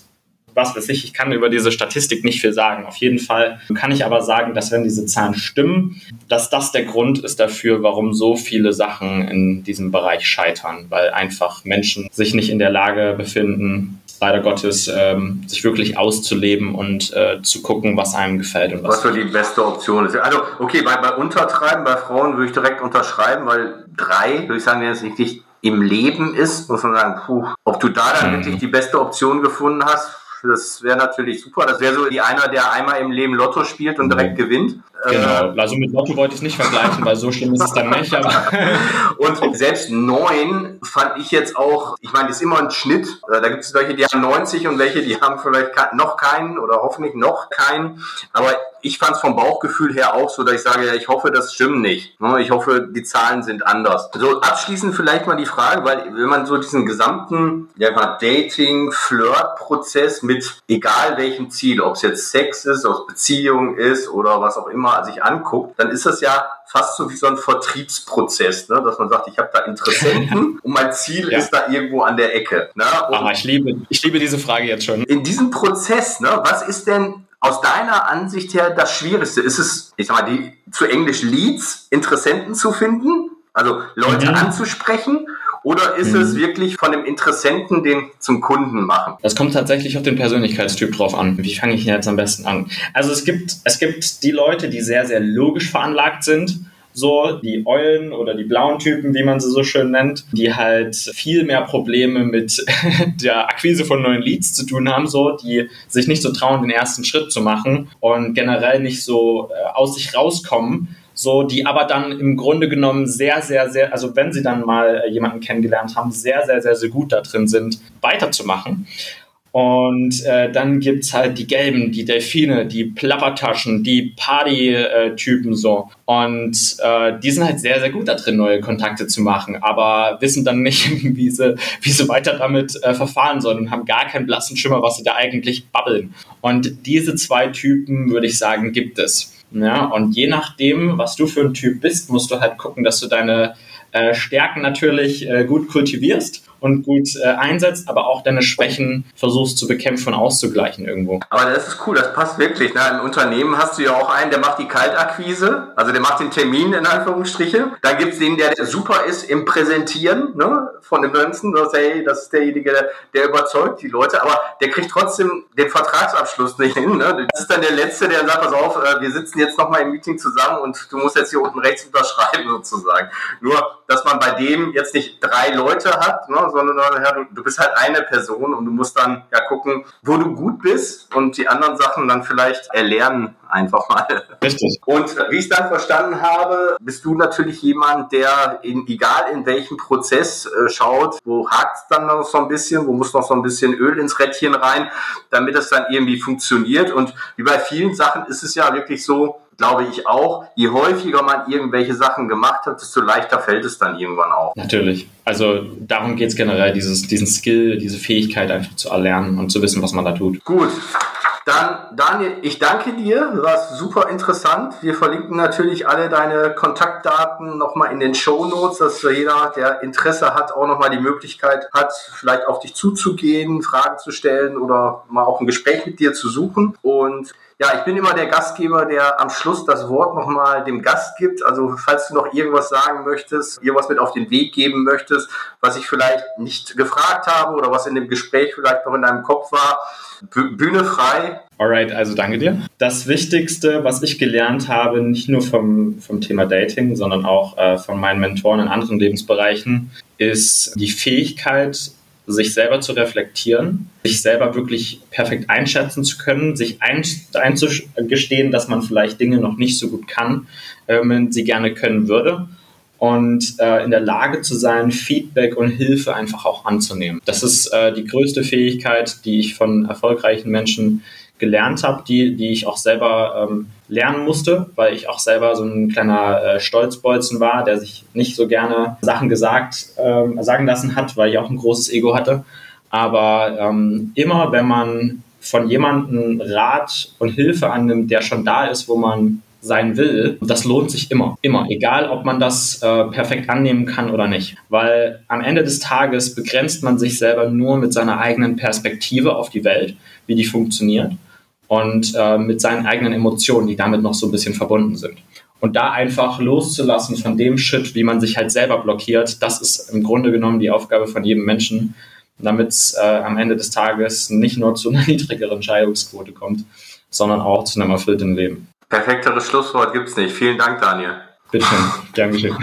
was weiß ich. Ich kann über diese Statistik nicht viel sagen. Auf jeden Fall kann ich aber sagen, dass wenn diese Zahlen stimmen, dass das der Grund ist dafür, warum so viele Sachen in diesem Bereich scheitern, weil einfach Menschen sich nicht in der Lage befinden, leider Gottes ähm, sich wirklich auszuleben und äh, zu gucken, was einem gefällt und was, was für die beste Option ist. Also okay, bei, bei Untertreiben, bei Frauen würde ich direkt unterschreiben, weil drei, würde ich sagen, wenn es richtig im Leben ist, muss man sagen, puh, ob du da dann mhm. wirklich die beste Option gefunden hast, das wäre natürlich super. Das wäre so wie einer, der einmal im Leben Lotto spielt und direkt gewinnt. Genau, äh, also mit Lotto wollte ich es nicht vergleichen, weil so schlimm ist es dann nicht. [laughs] und selbst neun fand ich jetzt auch, ich meine, das ist immer ein Schnitt. Äh, da gibt es welche, die haben 90 und welche, die haben vielleicht noch keinen oder hoffentlich noch keinen. Aber ich fand es vom Bauchgefühl her auch so, dass ich sage, ja, ich hoffe, das stimmt nicht. Ne? Ich hoffe, die Zahlen sind anders. So abschließend vielleicht mal die Frage, weil wenn man so diesen gesamten ja, Dating, Flirt-Prozess mit egal welchem Ziel, ob es jetzt Sex ist, ob es Beziehung ist oder was auch immer sich anguckt, dann ist das ja fast so wie so ein Vertriebsprozess, ne? dass man sagt, ich habe da Interessenten [laughs] und mein Ziel ja. ist da irgendwo an der Ecke. Ne? Ah, ich liebe, ich liebe diese Frage jetzt schon. In diesem Prozess, ne, was ist denn aus deiner Ansicht her das Schwierigste? Ist es, ich sag mal, die zu Englisch Leads, Interessenten zu finden, also Leute mhm. anzusprechen? Oder ist mhm. es wirklich von dem Interessenten den zum Kunden machen? Das kommt tatsächlich auf den Persönlichkeitstyp drauf an. Wie fange ich jetzt am besten an? Also es gibt, es gibt die Leute, die sehr, sehr logisch veranlagt sind so die Eulen oder die blauen Typen, wie man sie so schön nennt, die halt viel mehr Probleme mit [laughs] der Akquise von neuen Leads zu tun haben, so die sich nicht so trauen, den ersten Schritt zu machen und generell nicht so äh, aus sich rauskommen so, die aber dann im Grunde genommen sehr, sehr, sehr, also wenn sie dann mal äh, jemanden kennengelernt haben, sehr, sehr, sehr, sehr gut da drin sind, weiterzumachen. Und äh, dann gibt's halt die Gelben, die Delfine, die Plappertaschen, die Party-Typen so. Und äh, die sind halt sehr, sehr gut da drin, neue Kontakte zu machen, aber wissen dann nicht, [laughs] wie sie, wie sie weiter damit äh, verfahren sollen und haben gar keinen blassen Schimmer, was sie da eigentlich babbeln. Und diese zwei Typen, würde ich sagen, gibt es. Ja, und je nachdem, was du für ein Typ bist, musst du halt gucken, dass du deine äh, Stärken natürlich äh, gut kultivierst und gut äh, einsetzt, aber auch deine Schwächen versuchst zu bekämpfen und auszugleichen irgendwo. Aber das ist cool, das passt wirklich. Ne? Im Unternehmen hast du ja auch einen, der macht die Kaltakquise, also der macht den Termin in Anführungsstriche. Dann gibt es den, der super ist im Präsentieren ne? von den Münzen. Das, hey, das ist derjenige, der, der, überzeugt die Leute, aber der kriegt trotzdem den Vertragsabschluss [laughs] nicht hin. Ne? Das ist dann der Letzte, der sagt, pass auf, äh, wir sitzen jetzt nochmal im Meeting zusammen und du musst jetzt hier unten rechts unterschreiben [laughs] sozusagen. Nur, dass man bei dem jetzt nicht drei Leute hat, ne? Sondern ja, du, du bist halt eine Person und du musst dann ja gucken, wo du gut bist und die anderen Sachen dann vielleicht erlernen einfach mal. Richtig. Und wie ich dann verstanden habe, bist du natürlich jemand, der in, egal in welchem Prozess äh, schaut, wo hakt es dann noch so ein bisschen, wo muss noch so ein bisschen Öl ins Rädchen rein, damit es dann irgendwie funktioniert. Und wie bei vielen Sachen ist es ja wirklich so, glaube ich auch, je häufiger man irgendwelche Sachen gemacht hat, desto leichter fällt es dann irgendwann auch. Natürlich. Also darum geht es generell, dieses, diesen Skill, diese Fähigkeit einfach zu erlernen und zu wissen, was man da tut. Gut. Dann, Daniel, ich danke dir. Du warst super interessant. Wir verlinken natürlich alle deine Kontaktdaten nochmal in den Show Notes, dass jeder, der Interesse hat, auch nochmal die Möglichkeit hat, vielleicht auf dich zuzugehen, Fragen zu stellen oder mal auch ein Gespräch mit dir zu suchen. Und ja, ich bin immer der Gastgeber, der am Schluss das Wort nochmal dem Gast gibt. Also falls du noch irgendwas sagen möchtest, irgendwas mit auf den Weg geben möchtest, was ich vielleicht nicht gefragt habe oder was in dem Gespräch vielleicht noch in deinem Kopf war, Bühne frei. Alright, also danke dir. Das Wichtigste, was ich gelernt habe, nicht nur vom, vom Thema Dating, sondern auch äh, von meinen Mentoren in anderen Lebensbereichen, ist die Fähigkeit, sich selber zu reflektieren, sich selber wirklich perfekt einschätzen zu können, sich einzugestehen, dass man vielleicht Dinge noch nicht so gut kann, wenn äh, man sie gerne können würde und äh, in der Lage zu sein, Feedback und Hilfe einfach auch anzunehmen. Das ist äh, die größte Fähigkeit, die ich von erfolgreichen Menschen gelernt habe, die, die ich auch selber ähm, lernen musste, weil ich auch selber so ein kleiner äh, Stolzbolzen war, der sich nicht so gerne Sachen gesagt, ähm, sagen lassen hat, weil ich auch ein großes Ego hatte. Aber ähm, immer, wenn man von jemandem Rat und Hilfe annimmt, der schon da ist, wo man sein will, das lohnt sich immer, immer, egal ob man das äh, perfekt annehmen kann oder nicht. Weil am Ende des Tages begrenzt man sich selber nur mit seiner eigenen Perspektive auf die Welt, wie die funktioniert und äh, mit seinen eigenen Emotionen, die damit noch so ein bisschen verbunden sind. Und da einfach loszulassen von dem Shit, wie man sich halt selber blockiert, das ist im Grunde genommen die Aufgabe von jedem Menschen, damit es äh, am Ende des Tages nicht nur zu einer [laughs] niedrigeren Scheidungsquote kommt, sondern auch zu einem erfüllten Leben. Perfekteres Schlusswort gibt es nicht. Vielen Dank, Daniel. Bitte schön. Dankeschön.